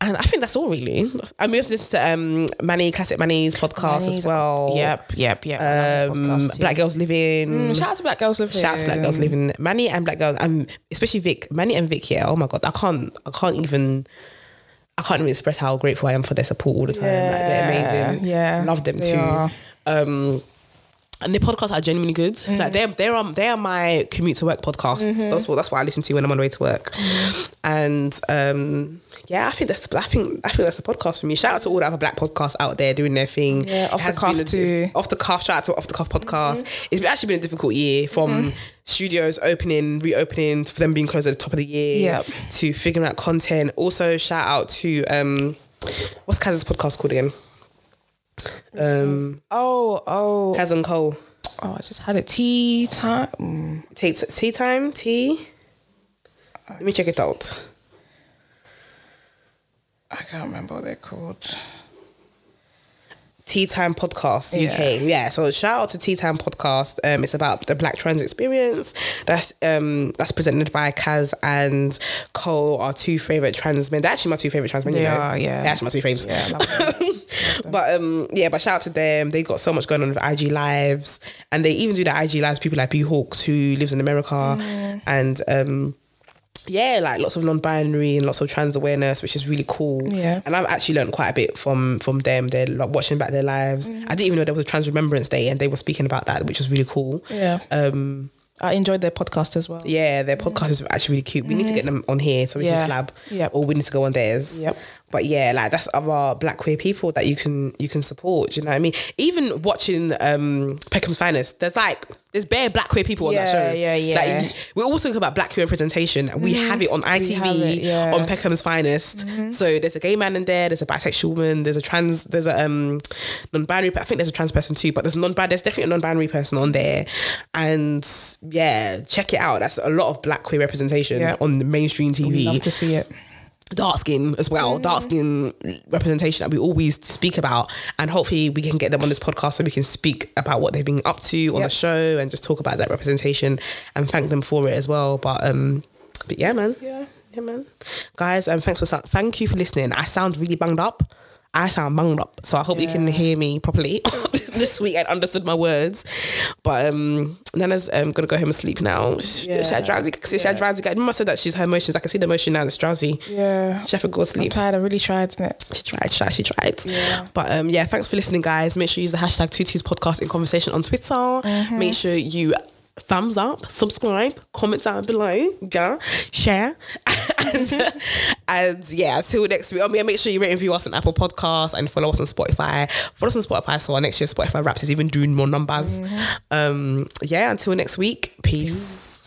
and I think that's all really. I moved this to um, Manny Classic Manny's podcast as well. Yep, yep, yep. I love his Um, podcast, Black yeah. Girls Living. Mm, Shout out to Black Girls Living. Shout out to Black Girls Living. Manny and Black Girls, um, especially Vic. Manny and Vic. Yeah. Oh my god, I can't. I can't even. I can't even express how grateful I am for their support all the time. like they're amazing. yeah, love them too. Um, and the podcasts are genuinely good. Mm-hmm. Like they're they're um, they are my commute to work podcasts. That's what that's what I listen to when I'm on the way to work. Mm-hmm. And um, yeah, I think that's I think I think that's the podcast for me. Shout out to all the other black podcasts out there doing their thing. Yeah, Off the Cuff too. off the cuff. Shout out to off the cuff podcast. Mm-hmm. It's actually been a difficult year from studios opening, reopening, for them being closed at the top of the year. Yep. To figuring out content. Also, shout out to um, what's Kaz's podcast called again? Um, Oh, oh, Kaz and Cole. oh! I just had a tea time. Mm. Take tea time, tea. Let me check it out. I can't remember what they're called. Tea Time Podcast Yeah. UK. Yeah. So shout out to Tea Time Podcast. Um, it's about the Black trans experience. That's um that's presented by Kaz and Cole, our two favorite trans men. They're actually my two favorite trans men. you know. are, yeah. They're actually my two faves. Yeah, I love them. but um, yeah, but shout out to them. They got so much going on with IG lives, and they even do the IG lives. People like B Hawks who lives in America, Mm. and um, yeah, like lots of non-binary and lots of trans awareness, which is really cool. Yeah. and I've actually learned quite a bit from from them. They're like watching back their lives. Mm. I didn't even know there was a Trans Remembrance Day, and they were speaking about that, which was really cool. Yeah. Um, I enjoyed their podcast as well. yeah, their podcast is actually really cute. We need to get them on here so we Mm. Yeah. can collab, Yeah. or we need to go on theirs. Yep. But yeah, like that's other black queer people that you can you can support. Do you know what I mean? Even watching um Peckham's Finest, there's like there's bare black queer people on that show. yeah, yeah. Like we're also talking about black queer representation. We have it on ITV it, yeah. on Peckham's Finest. So there's a gay man in there. There's a bisexual woman. There's a trans. There's a um non-binary. I think there's a trans person too. But there's non. There's definitely a non-binary person on there. And yeah, check it out. That's a lot of black queer representation Yeah. on the mainstream TV Love to see it. Dark skin as well, dark skin representation that we always speak about. And hopefully we can get them on this podcast so we can speak about what they've been up to on Yep. the show and just talk about that representation and thank them for it as well. But um but yeah man. Yeah. Yeah man. Guys, um thanks for thank you for listening. I sound really bunged up. I sound bunged up. So I hope you can hear me properly this week and understood my words. But um Nana's um gonna go home and sleep now. She, Yeah. she had drowsy she had Yeah. drowsy. Mama said that she's her emotions. I can see the emotion now, it's drowsy. Yeah. She have to go to I'm sleep. tired. I really tried, it? She tried, she tried, she tried. Yeah. But um, yeah, thanks for listening, guys. Make sure you use the hashtag Tutu's podcast in conversation on Twitter. Mm-hmm. Make sure you thumbs up, subscribe, comment down below, yeah, share. and, and yeah, until next week. Oh, yeah, make sure you rate and review us on Apple Podcasts and follow us on Spotify. Follow us on Spotify so our next year Spotify Wrapped is even doing more numbers. Mm-hmm. Um, yeah, until next week. Peace.